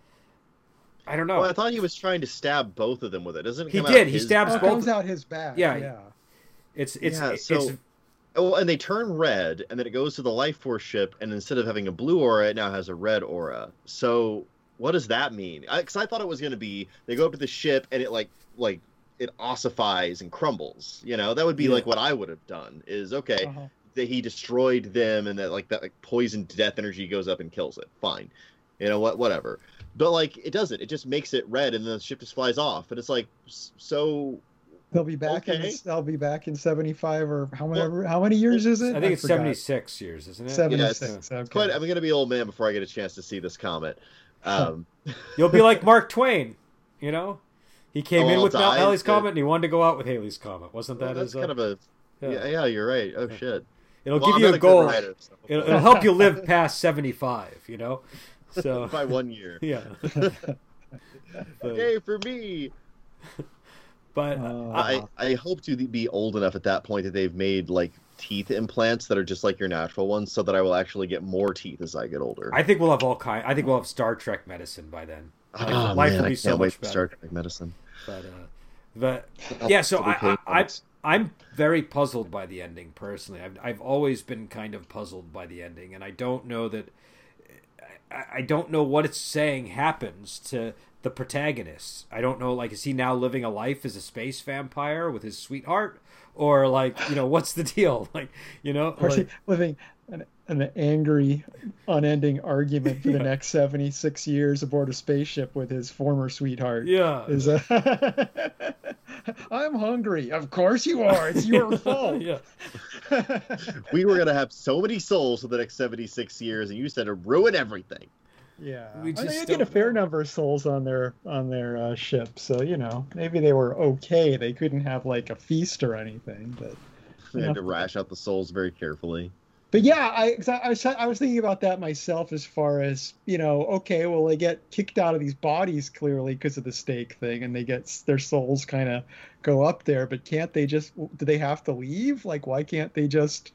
I don't know. Well, I thought he was trying to stab both of them with it. Doesn't it He come out did. He his stabs oh, both. it back? comes out his back. Yeah. Yeah. it's it's Yeah, it's Oh, and they turn red, and then it goes to the Life Force ship, and instead of having a blue aura, it now has a red aura. So what does that mean? Because I, thought it was going to be they go up to the ship, and it like like it ossifies and crumbles. You know, that would be Yeah. like what I would have done. Is okay Uh-huh. that he destroyed them, and that like that like poisoned death energy goes up and kills it. Fine, you know what? Whatever. But like it doesn't. It just makes it red, and then the ship just flies off, and it's like so. They'll be back Okay. in. They'll be back in seventy-five or how many? how many years is it? I think it's forgot. 76 years, isn't it? Seventy-six. okay. Quite, I'm gonna be old man before I get a chance to see this comet. Um, You'll be like Mark Twain, you know? He came Oh, in with Mel- die. Halley's Comet and he wanted to go out with Halley's Comet. Wasn't well, that that's his, uh, kind of a yeah. yeah. yeah, you're right. Oh shit. It'll Well, give I'm you not a goal. writer, so- It'll, it'll help you live past 75, you know? So, by one year. yeah. But, Yay for me! But Uh, I I hope to be old enough at that point that they've made like teeth implants that are just like your natural ones, so that I will actually get more teeth as I get older. I think we'll have all kind. I think we'll have Star Trek medicine by then. Life, oh, life man, will I be can't so wait much for better. Star Trek medicine. But, uh, but yeah, so I, I, I, I'm very puzzled by the ending personally. I've, I've always been kind of puzzled by the ending, and I don't know that. I, I don't know what it's saying happens to the protagonist. I don't know, like, is he now living a life as a space vampire with his sweetheart, or like, you know, what's the deal? Like, you know, Or is he like, living an, an angry, unending argument for the next 76 years aboard a spaceship with his former sweetheart? yeah, Is a... I'm hungry. Of course you are. It's your fault. yeah. we were gonna have so many souls for the next seventy six years, and you said to ruin everything. Yeah, We I mean, just they get a fair know. number of souls on their on their uh, ship, so you know maybe they were okay. They couldn't have like a feast or anything, but We Yeah. had to rash out the souls very carefully. but yeah, I, I was I was thinking about that myself as far as you know. Okay, well they get kicked out of these bodies clearly because of the stake thing, and they get their souls kind of go up there. But can't they just? Do they have to leave? Like, why can't they just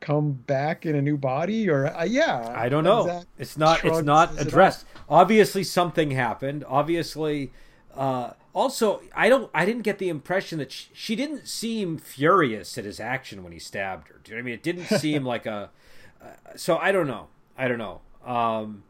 come back in a new body? Or uh, yeah, I don't know. It's not. It's not it addressed. Obviously, something happened. Obviously, uh, also, I don't. I didn't get the impression that she, she didn't seem furious at his action when he stabbed her. Do you know what I mean? It didn't seem like a. Uh, so I don't know. I don't know. Um,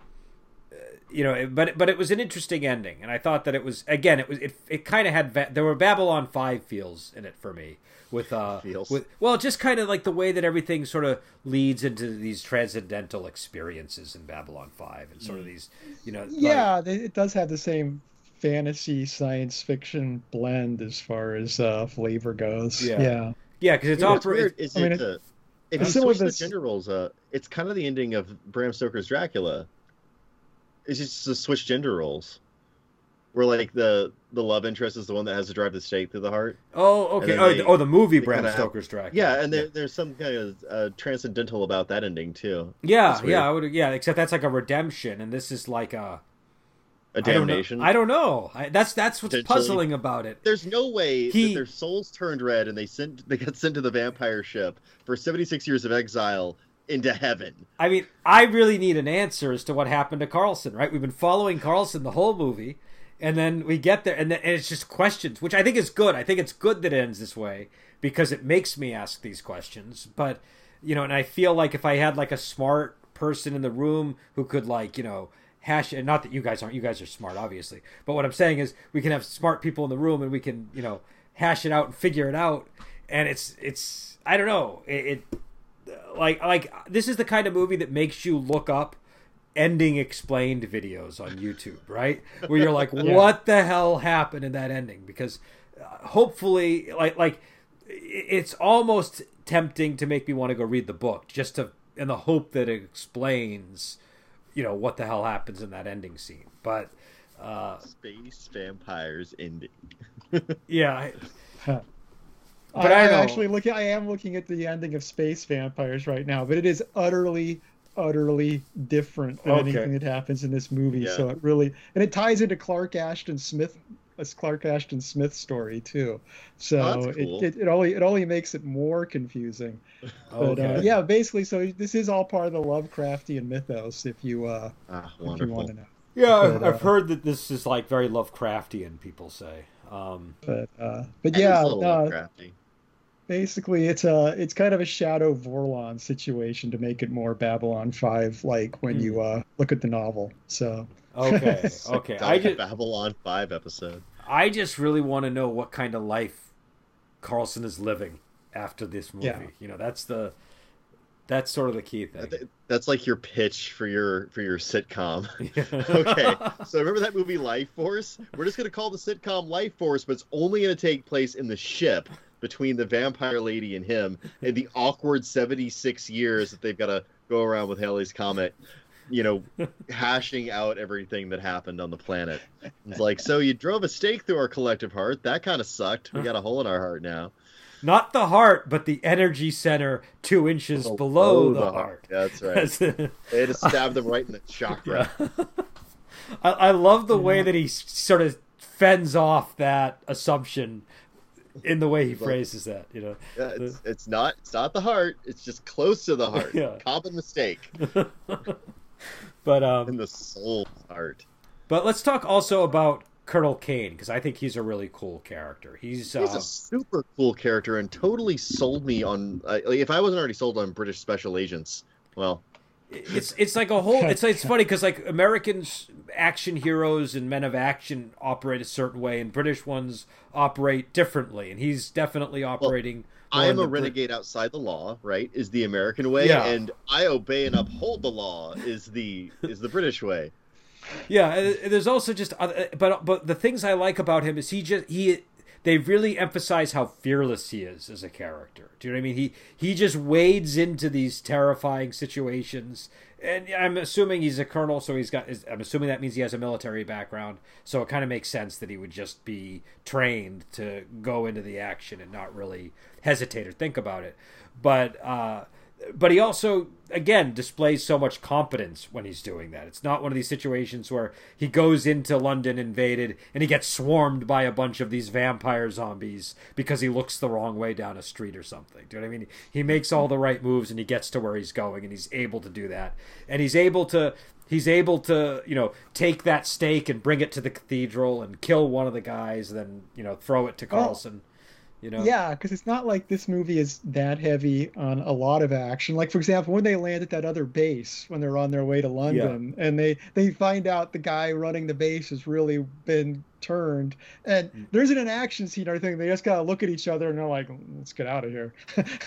you know, but but it was an interesting ending, and I thought that it was again. It was it. It kind of had va- there were Babylon Five feels in it for me with uh Feels. with well just kind of like the way that everything sort of leads into these transcendental experiences in Babylon 5 and sort of these you know yeah they- it does have the same fantasy science fiction blend as far as uh, flavor goes Yeah. yeah yeah because it's You know, what's opera weird is I mean, it, it- uh, if you switch the gender roles, uh, it's kind of the ending of Bram Stoker's Dracula. It's just to switch gender roles, where like the the love interest is the one that has to drive the stake through the heart. Oh, okay. Oh, they, oh, the movie Bram Stoker's Dracula. Yeah, and there, there's some kind of uh, transcendental about that ending too. Yeah, yeah, I would. Yeah, except that's like a redemption, and this is like a a damnation. I don't know. I don't know. I, that's that's what's puzzling about it. There's no way he, that their souls turned red and they sent they got sent to the vampire ship for 76 years of exile into heaven. I mean, I really need an answer as to what happened to Carlsen. Right? We've been following Carlsen the whole movie, and then we get there, and, then, and it's just questions, which I think is good. I think it's good that it ends this way because it makes me ask these questions. But you know, and I feel like if I had like a smart person in the room who could like you know hash and not that you guys aren't you guys are smart obviously but what i'm saying is we can have smart people in the room and we can you know hash it out and figure it out and it's it's i don't know it, it like like this is the kind of movie that makes you look up ending explained videos on youtube right where you're like yeah. what the hell happened in that ending because uh, hopefully like like it's almost tempting to make me want to go read the book just to in the hope that it explains you know what the hell happens in that ending scene. But uh, space vampires ending. yeah. But I, am actually looking. I am looking at the ending of Space Vampires right now, but it is utterly, utterly different than okay. anything that happens in this movie. Yeah. So it really, and it ties into Clark Ashton Smith a Clark Ashton Smith story too. So oh, cool. it, it, it only it only makes it more confusing. But okay. uh, yeah, basically, so this is all part of the Lovecraftian mythos. If you uh, ah, if you want to know. Yeah, but, I've uh, heard that this is like very Lovecraftian. People say. Um, but uh, but yeah, uh, basically it's a it's kind of a shadow Vorlon situation to make it more Babylon Five like when mm. you uh, look at the novel. So okay, okay, I just Babylon Five episode. I just really want to know what kind of life Carlsen is living after this movie. Yeah. You know, that's the that's sort of the key thing. That's like your pitch for your for your sitcom. okay, so remember that movie Lifeforce? We're just gonna call the sitcom Lifeforce, but it's only gonna take place in the ship between the vampire lady and him and the awkward 76 years that they've got to go around with Halley's Comet you know, hashing out everything that happened on the planet. It's like, so you drove a stake through our collective heart. That kind of sucked. We got a hole in our heart now. Not the heart, but the energy center two inches oh, below the, the, heart. heart. That's right. they had to stab them right in the chakra. Yeah. I, I, love the way that he sort of fends off that assumption in the way he phrases that. You know, yeah, it's, it's not it's not the heart. It's just close to the heart. Yeah. Common mistake. but um, in the soul part. But let's talk also about Colonel Caine because I think he's a really cool character. He's, he's uh, a super cool character and totally sold me on. Uh, if I wasn't already sold on British special agents, well, it's it's like a whole. It's it's funny because like Americans action heroes and men of action operate a certain way, and British ones operate differently, and he's definitely operating. Well, I am a renegade outside the law, right? Is the American way, yeah. and I obey and uphold the law is the is the British way. Yeah, there's also just other, but but the things I like about him is he just he they really emphasize how fearless he is as a character. Do you know what I mean? He he just wades into these terrifying situations and I'm assuming he's a colonel, so he's got. I'm assuming that means he has a military background. So it kind of makes sense that he would just be trained to go into the action and not really hesitate or think about it. But uh, but he also again displays so much competence when he's doing that. It's not one of these situations where he goes into London invaded and he gets swarmed by a bunch of these vampire zombies because he looks the wrong way down a street or something. Do you know what I mean? He makes all the right moves and he gets to where he's going and he's able to do that. And he's able to he's able to, you know, take that stake and bring it to the cathedral and kill one of the guys, then, you know, throw it to Carlsen. Oh you know? Yeah, because it's not like this movie is that heavy on a lot of action. Like for example, when they land at that other base when they're on their way to London, yeah. and they they find out the guy running the base has really been turned, and mm. there isn't an action scene or anything. They just gotta look at each other and they're like, "Let's get out of here."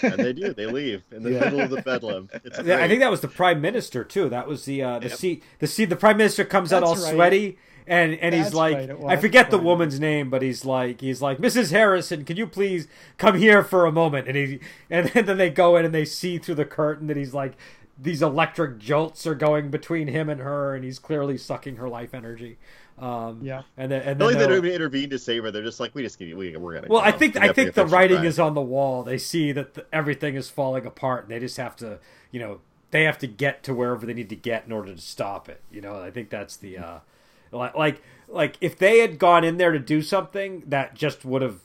and they do. They leave in the yeah. middle of the bedlam. yeah, I think that was the prime minister too. That was the uh, the yep. seat. The seat. The prime minister comes That's out all right. sweaty and and he's like right, I was forget the woman's name, but he's like he's like Mrs. Harrison, can you please come here for a moment? And he and then they go in and they see through the curtain that he's like these electric jolts are going between him and her, and he's clearly sucking her life energy. Um, Yeah. and then and Not then like they don't even intervene to save her. They're just like, we just we, we're gonna. well, I think We I think the writing crime." is on the wall. They see that the, everything is falling apart, and they just have to, you know, they have to get to wherever they need to get in order to stop it. You know, I think that's the uh, like like like if they had gone in there to do something, that just would have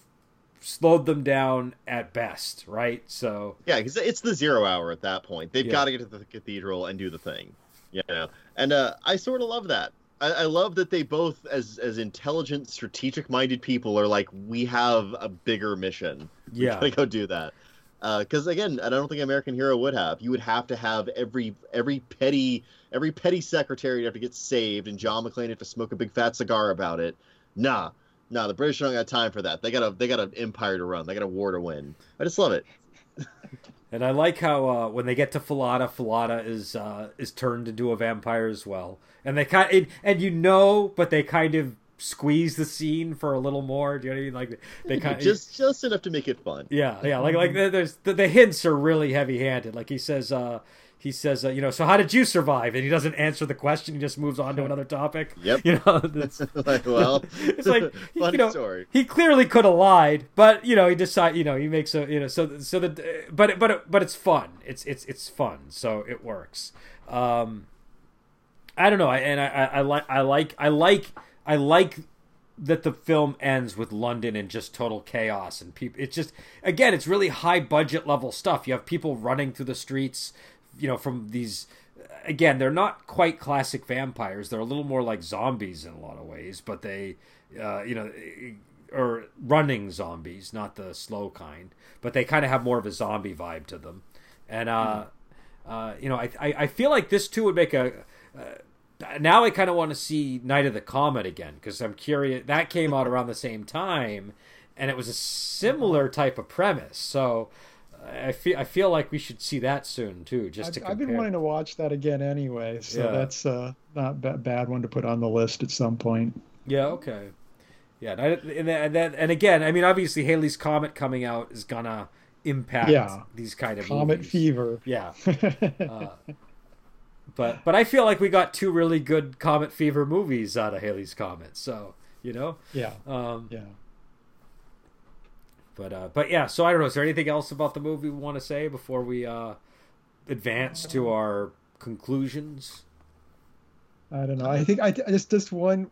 slowed them down at best, right? So Yeah, because it's the zero hour at that point. They've Yeah. got to get to the cathedral and do the thing, you know. And uh, I sort of love that. I, I love that they both, as as intelligent, strategic-minded people, are like, we have a bigger mission. We yeah, gotta go do that. Because again, I don't think American Hero would have. You would have to have every every petty every petty secretary have to get saved, and John McClane have to smoke a big fat cigar about it. Nah, nah, the British don't got time for that. They got a they got an empire to run. They got a war to win. I just love it. and I like how uh, when they get to Fallada, Fallada is uh, is turned into a vampire as well, and they kind and, and you know, but they kind of squeeze the scene for a little more. Do you know what I mean? Like they kind of just just enough to make it fun. Yeah, yeah, like like there's the, the hints are really heavy-handed. Like he says, uh, he says, uh, you know, so how did you survive? And he doesn't answer the question. He just moves on to another topic. Yep. You know, that's, like, well, it's like funny you know, story. he clearly could have lied, but you know, he decide, you know, he makes a, you know, so so the, but but but it's fun. It's it's it's fun, so it works. Um, I don't know, I, and I, I, I like I like I like I like that the film ends with London in just total chaos and people. It's just again, it's really high budget level stuff. You have people running through the streets, you know, from these. Again, they're not quite classic vampires. They're a little more like zombies in a lot of ways, but they, uh, you know, or running zombies, not the slow kind. But they kind of have more of a zombie vibe to them, and uh, uh, you know, I, I I feel like this too would make a. Uh, now I kind of want to see Night of the Comet again because I'm curious. That came out around the same time, and it was a similar type of premise. So I feel I feel like we should see that soon too, just I've, to I've been wanting to watch that again anyway, so Yeah. that's uh, not a bad one to put on the list at some point. Yeah. Okay. Yeah. And and then and again, I mean, obviously Halley's Comet coming out is gonna impact Yeah. these kind of Comet movies. Fever. Yeah. Uh, but but I feel like we got two really good Comet Fever movies out of Halley's Comet. So you know. yeah, Um, yeah. But uh, but yeah, so I don't know. Is there anything else about the movie we want to say before we uh, advance to our conclusions? I don't know. I think I just just one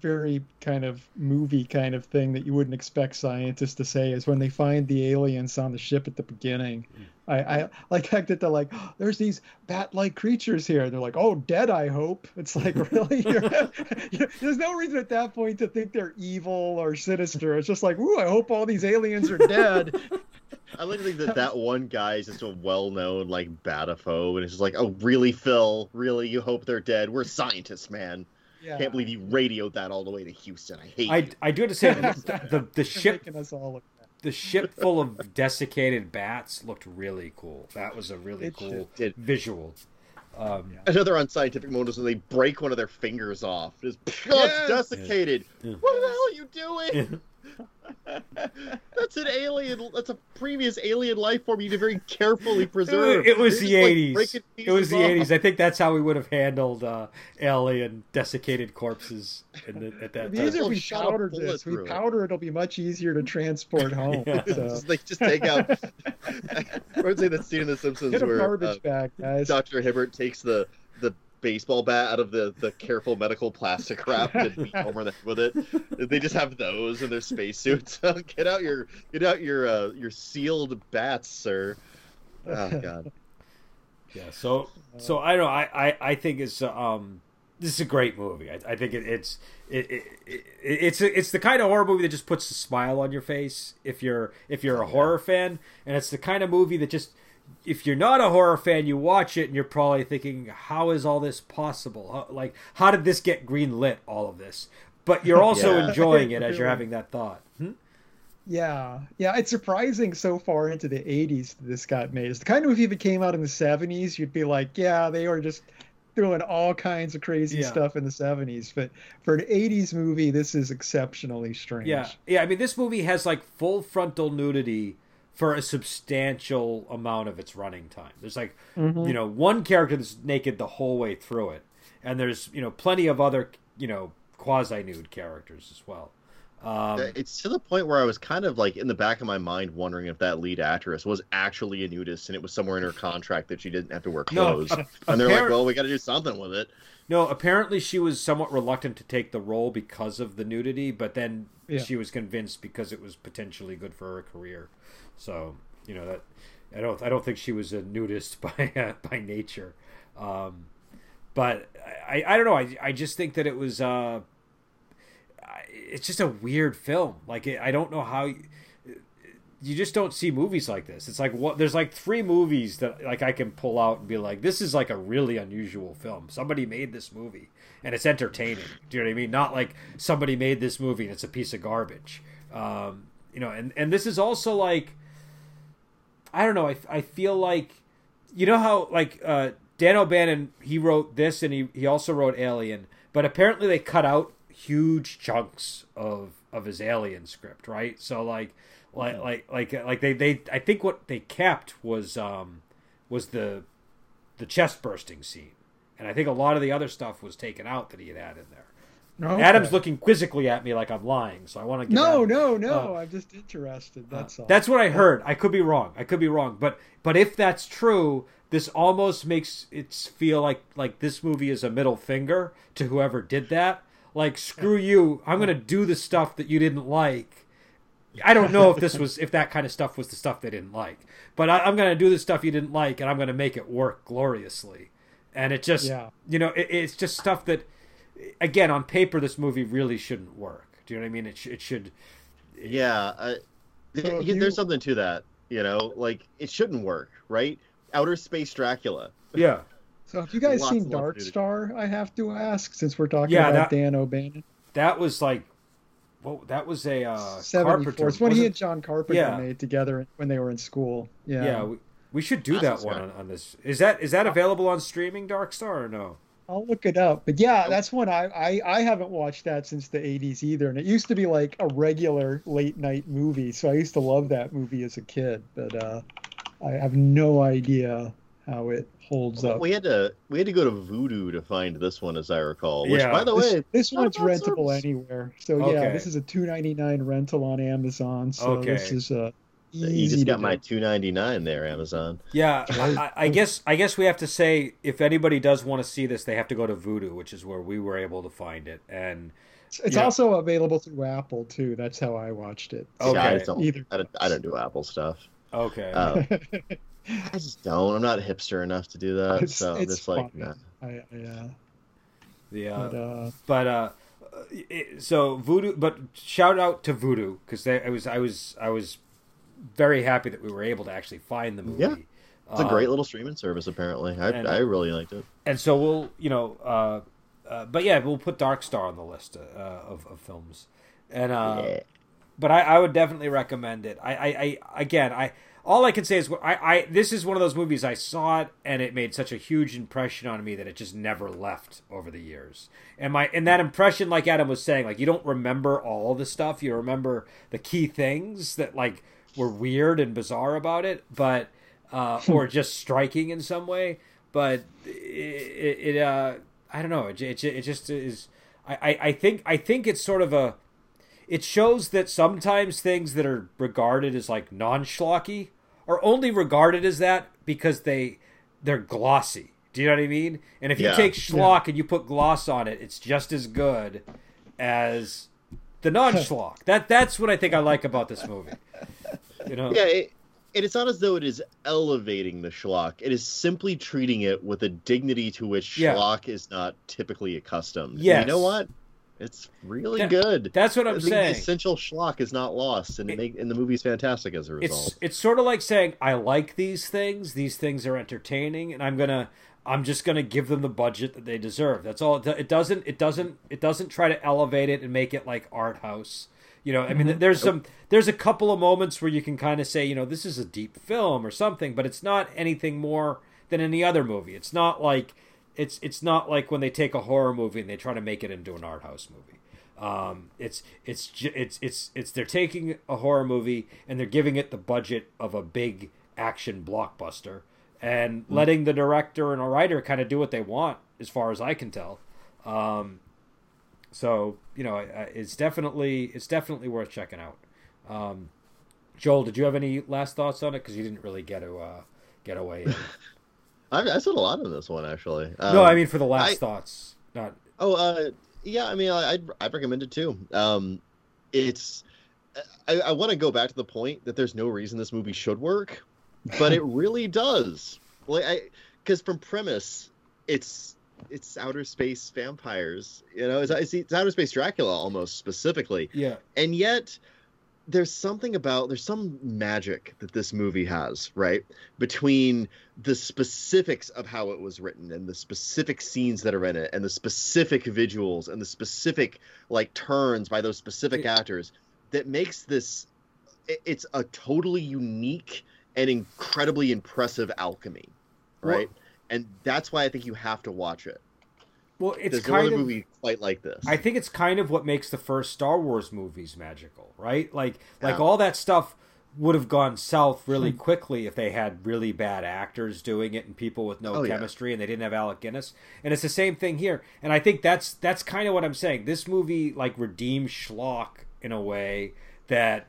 very kind of movie kind of thing that you wouldn't expect scientists to say is when they find the aliens on the ship at the beginning. I, I like the fact that they're like, "Oh, there's these bat-like creatures here. And they're like, oh, dead. I hope. It's like really. You're- you- there's no reason at that point to think they're evil or sinister. It's just like, ooh, I hope all these aliens are dead. I like to think that that one guy is just a well-known like bataphobe, and it's just like, oh, really, Phil? Really? You hope they're dead? We're scientists, man. Yeah. Can't believe you radioed that all the way to Houston. I hate I, you. I do have to say the, the, the ship making us all look bad. The ship full of desiccated bats looked really cool. That was a really It cool visual. Um, Another unscientific moment is when they break one of their fingers off. Just, oh, Yes! it's desiccated. Yeah. What the hell are you doing? that's an alien. That's a previous alien life form you need to very carefully preserve. It was You're the just, like, 80s. breaking It was the pieces 80s. I think that's how we would have handled uh, alien desiccated corpses in the, at that It'd be time. easier if we Shot a powder bullet this. We through it. powder it'll be much easier to transport home. Yeah. So. Just, like just take out. I would say that scene in The Simpsons Get a where garbage uh, bag, guys. Dr. Hibbert takes the the baseball bat out of the, the careful medical plastic wrap and beat Homer in the head with it. They just have those in their spacesuits. get out your get out your uh, your sealed bats, sir. Oh god. Yeah, so so I don't know. I I, I think it's uh, um this is a great movie. I, I think it, it's it, it, it it's it's the kind of horror movie that just puts a smile on your face if you're if you're a horror fan, and it's the kind of movie that just if you're not a horror fan, you watch it and you're probably thinking, how is all this possible? How, like, how did this get green lit? All of this, but you're also Yeah. enjoying it as you're having that thought. Hmm? Yeah, yeah, it's surprising so far into the 80s that this got made. It's the kind of movie that came out in the 70s, you'd be like, yeah, they were just doing all kinds of crazy Yeah. stuff in the 70s, but for an 80s movie, this is exceptionally strange. Yeah, yeah. I mean, this movie has like full frontal nudity for a substantial amount of its running time. There's like, Mhm. you know, one character that's naked the whole way through it, and there's you know plenty of other you know quasi nude characters as well. Um, it's to the point where I was kind of like in the back of my mind wondering if that lead actress was actually a nudist and it was somewhere in her contract that she didn't have to wear No, clothes. a- and they're like, well, we got to do something with it. No, apparently she was somewhat reluctant to take the role because of the nudity, but then Yeah. she was convinced because it was potentially good for her career. So you know that I don't I don't think she was a nudist by by nature, um, but I, I don't know I I just think that it was uh, it's just a weird film. Like it, I don't know how. You, you just don't see movies like this. It's like what there's like three movies that like I can pull out and be like, this is like a really unusual film. Somebody made this movie and it's entertaining. Do you know what I mean? Not like somebody made this movie and it's a piece of garbage. Um, you know, and and this is also like, I don't know. I I feel like, you know how like uh, Dan O'Bannon he wrote this and he he also wrote Alien, but apparently they cut out huge chunks of of his Alien script, right? So like like like like like they they I think what they kept was um was the the chest bursting scene, and I think a lot of the other stuff was taken out that he had had in there. Okay. Adam's looking quizzically at me like I'm lying, so I want to get No, Adam- no, no. Uh, I'm just interested. That's all. That's what I heard. I could be wrong. I could be wrong. But but if that's true, this almost makes it feel like like this movie is a middle finger to whoever did that. Like screw you. I'm gonna do the stuff that you didn't like. I don't know if this was if that kind of stuff was the stuff they didn't like, but I, I'm gonna do the stuff you didn't like, and I'm gonna make it work gloriously. And it just Yeah. you know it, it's just stuff that again on paper this movie really shouldn't work. Do you know what I mean? It sh- it should. Yeah, I, So th- if there's something to that. You know, like it shouldn't work, right? Outer space Dracula. Yeah. so, have you guys Lots seen of Dark. Star? I have to ask, since we're talking Yeah, about that- Dan O'Bannon. That was like, well, that was a uh, 74. Carpenter. It's when he wasn't- and John Carpenter Yeah. made together when they were in school. Yeah. yeah, we, we should do That that one on, on this. Is that is that available on streaming, Dark Star, or no? I'll look it up. But yeah, that's one I, I I haven't watched that since the 80s either. And it used to be like a regular late night movie. So I used to love that movie as a kid. But uh, I have no idea how it holds up. We had to we had to go to Vudu to find this one, as I recall. Which, Yeah. by the This, way, this one's rentable service. anywhere. So Okay. yeah, this is a 2.99 rental on Amazon. So Okay. this is uh, you just to got my two ninety nine there, Amazon. Yeah, I, I, I guess I guess we have to say if anybody does want to see this, they have to go to Vudu, which is where we were able to find it. And It's Yeah. also available through Apple too. That's how I watched it. Okay. Yeah, I don't, Either. I don't, I don't do Apple stuff. okay, Uh, I just don't. I'm not hipster enough to do that. It's- so it's just like, fun. nah. I, yeah. the uh, But uh, but uh, so Vudu. But shout out to Vudu because I was I was I was very happy that we were able to actually find the movie. Yeah. it's a Uh, great little streaming service. Apparently, I, and- I really liked it. and so we'll you know uh, uh, but yeah we'll put dark star on the list uh, of, of films and uh, yeah. but I, I would definitely recommend it I, I, I again i all i can say is I, I this is one of those movies i saw it and it made such a huge impression on me that it just never left over the years and my and that impression like adam was saying like you don't remember all the stuff you remember the key things that like were weird and bizarre about it but uh, or just striking in some way but it, it, it uh i don't know it, it, it just is I, I i think i think it's sort of a it shows that sometimes things that are regarded as like non-schlocky are only regarded as that because they they're glossy. Do you know what I mean? And if you take schlock and you put gloss on it, it's just as good as the non-schlock. that that's what I think I like about this movie. You know? Yeah, it, and it's not as though it is elevating the schlock. It is simply treating it with a dignity to which Yeah. schlock is not typically accustomed. Yeah, you know what? It's really That- good. That's what I'm the saying. essential schlock is not lost, and it, make and the movie's fantastic as a result. It's it's sort of like saying I like these things. These things are entertaining, and I'm gonna I'm just gonna give them the budget that they deserve. That's all. It, it doesn't it doesn't it doesn't try to elevate it and make it like art house. You know, I mean, there's some there's a couple of moments where you can kind of say, you know, this is a deep film or something, but it's not anything more than any other movie. It's not like it's it's not like when they take a horror movie and they try to make it into an art house movie. Um, it's it's it's it's it's they're taking a horror movie and they're giving it the budget of a big action blockbuster and mm. letting the director and a writer kind of do what they want, as far as I can tell. Um, so you know, it's definitely it's definitely worth checking out. Um, Joel, did you have any last thoughts on it? Because you didn't really get to uh, get away. I, I said a lot on this one actually. Um, no, I mean for the last I, thoughts, not. Oh, uh, yeah. I mean, I, I'd, I'd recommend it too. Um, it's. I, I want to go back to the point that there's no reason this movie should work, but it really does. Like, I because from premise, it's it's outer space vampires. You know, it's, it's, it's outer space Dracula almost specifically. Yeah, and yet there's something about there's some magic that this movie has right between the specifics of how it was written and the specific scenes that are in it and the specific visuals and the specific like turns by those specific yeah. actors that makes this it's a totally unique and incredibly impressive alchemy right well, and that's why i think you have to watch it well, it's There's kind no of movie quite like this. I think it's kind of what makes the first Star Wars movies magical, right? Like, like all that stuff would have gone south really hmm. quickly if they had really bad actors doing it and people with no oh, chemistry yeah. and they didn't have Alec Guinness. And it's the same thing here. And I think that's that's kind of what I'm saying. This movie like redeems schlock in a way that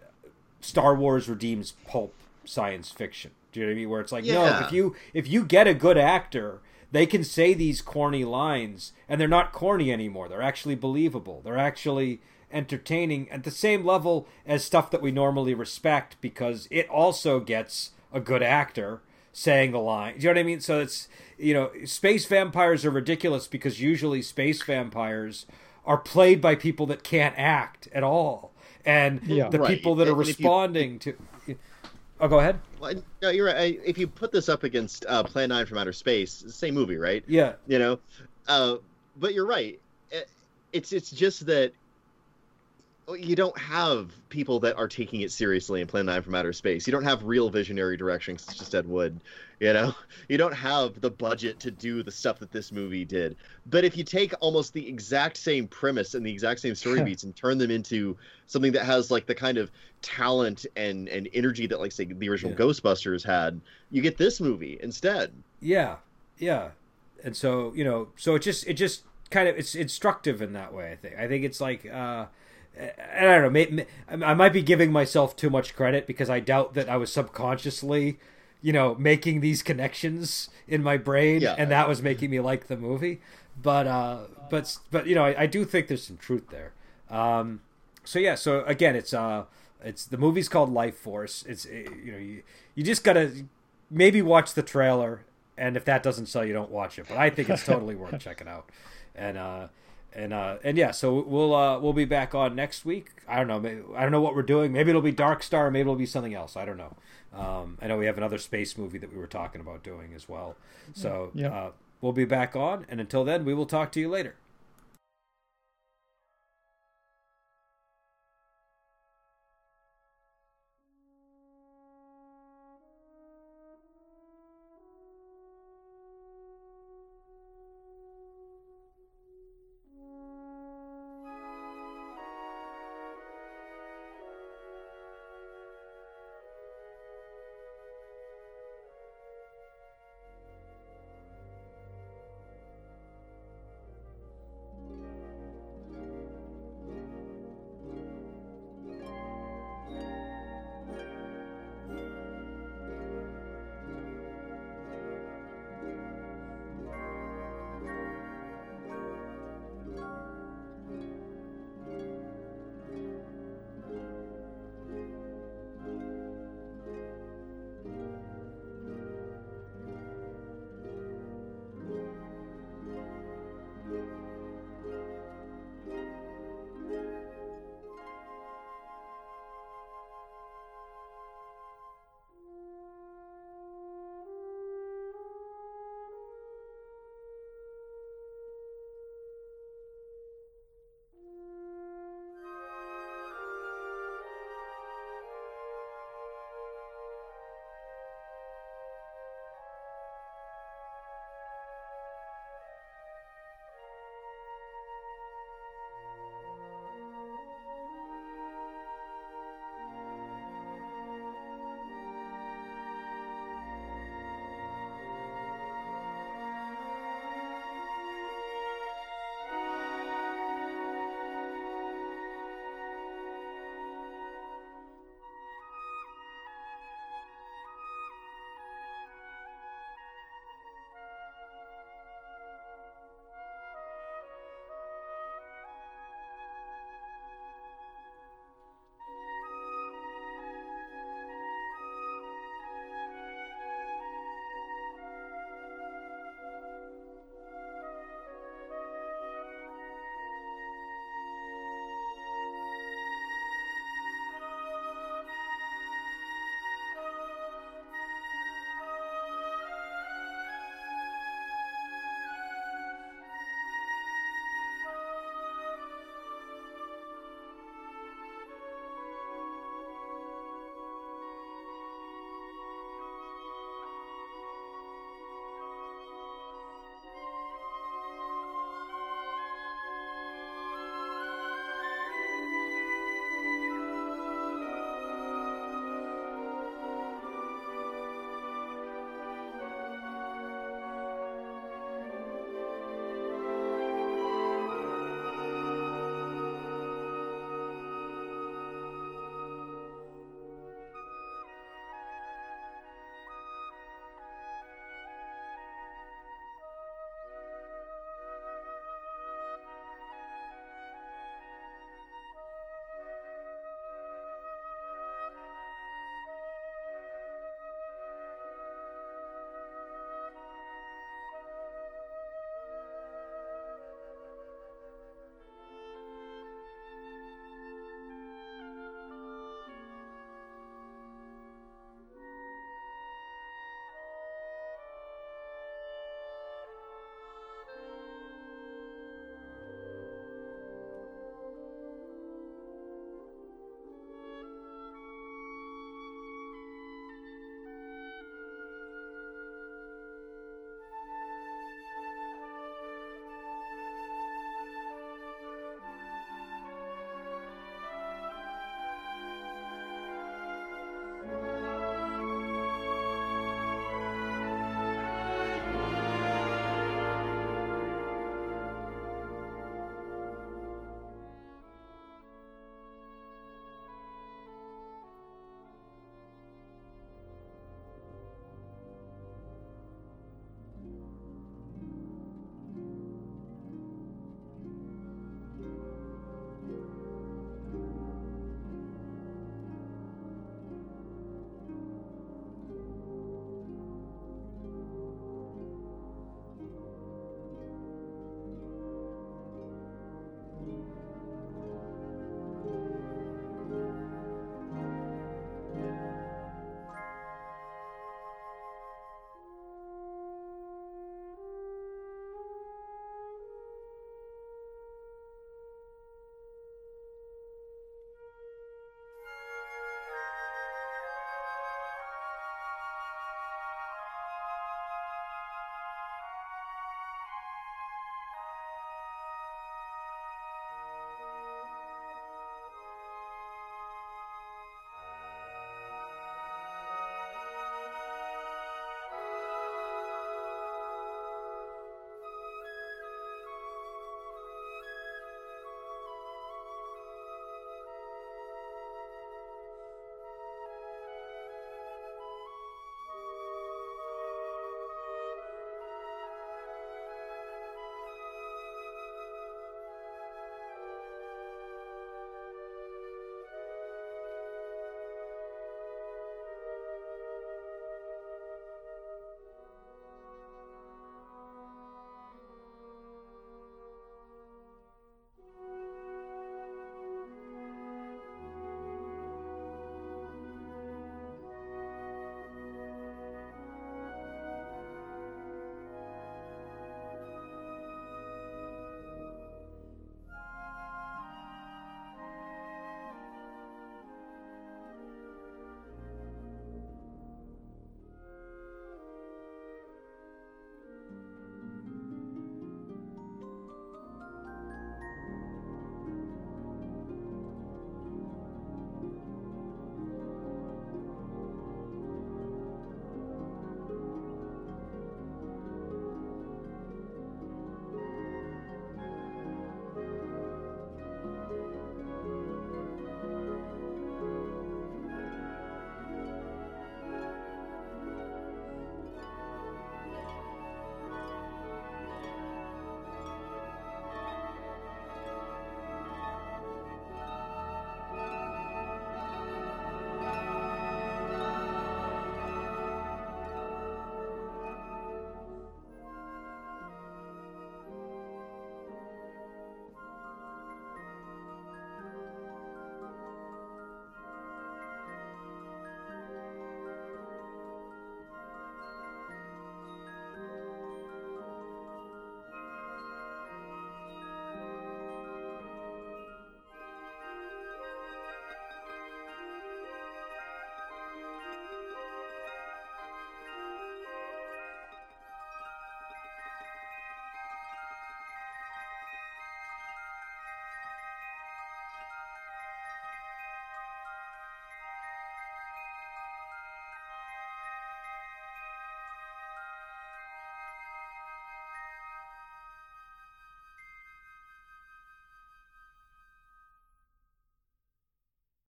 Star Wars redeems pulp science fiction. Do you know what I mean? Where it's like, yeah. no, if you if you get a good actor they can say these corny lines and they're not corny anymore. They're actually believable. They're actually entertaining at the same level as stuff that we normally respect because it also gets a good actor saying the line. Do you know what I mean? So it's you know, space vampires are ridiculous because usually space vampires are played by people that can't act at all. And yeah, the right. people that are responding you... to Oh, go ahead. Well, no, you're right. If you put this up against uh, Plan Nine from Outer Space, same movie, right? Yeah. You know, uh, but you're right. It's it's just that you don't have people that are taking it seriously in Plan 9 from Outer Space. You don't have real visionary direction such as Ed Wood. You know, you don't have the budget to do the stuff that this movie did. But if you take almost the exact same premise and the exact same story beats and turn them into something that has like the kind of talent and and energy that like say the original yeah. Ghostbusters had, you get this movie instead. Yeah, yeah. And so you know, so it just it just kind of it's instructive in that way. I think I think it's like. uh I don't know. Maybe, I might be giving myself too much credit because I doubt that I was subconsciously, you know, making these connections in my brain, yeah. and that was making me like the movie. But uh, but but you know, I, I do think there's some truth there. Um, so yeah. So again, it's uh, it's the movie's called Lifeforce. It's eh, you know, you you just gotta maybe watch the trailer, and if that doesn't sell you, don't watch it. But I think it's totally worth checking out. And uh, and uh and yeah so we'll uh we'll be back on next week. I don't know maybe, i don't know what we're doing. Maybe it'll be dark star maybe it'll be something else. I don't know. Um i know we have another space movie that we were talking about doing as well. So yeah. uh, we'll be back on. And until then we will talk to you later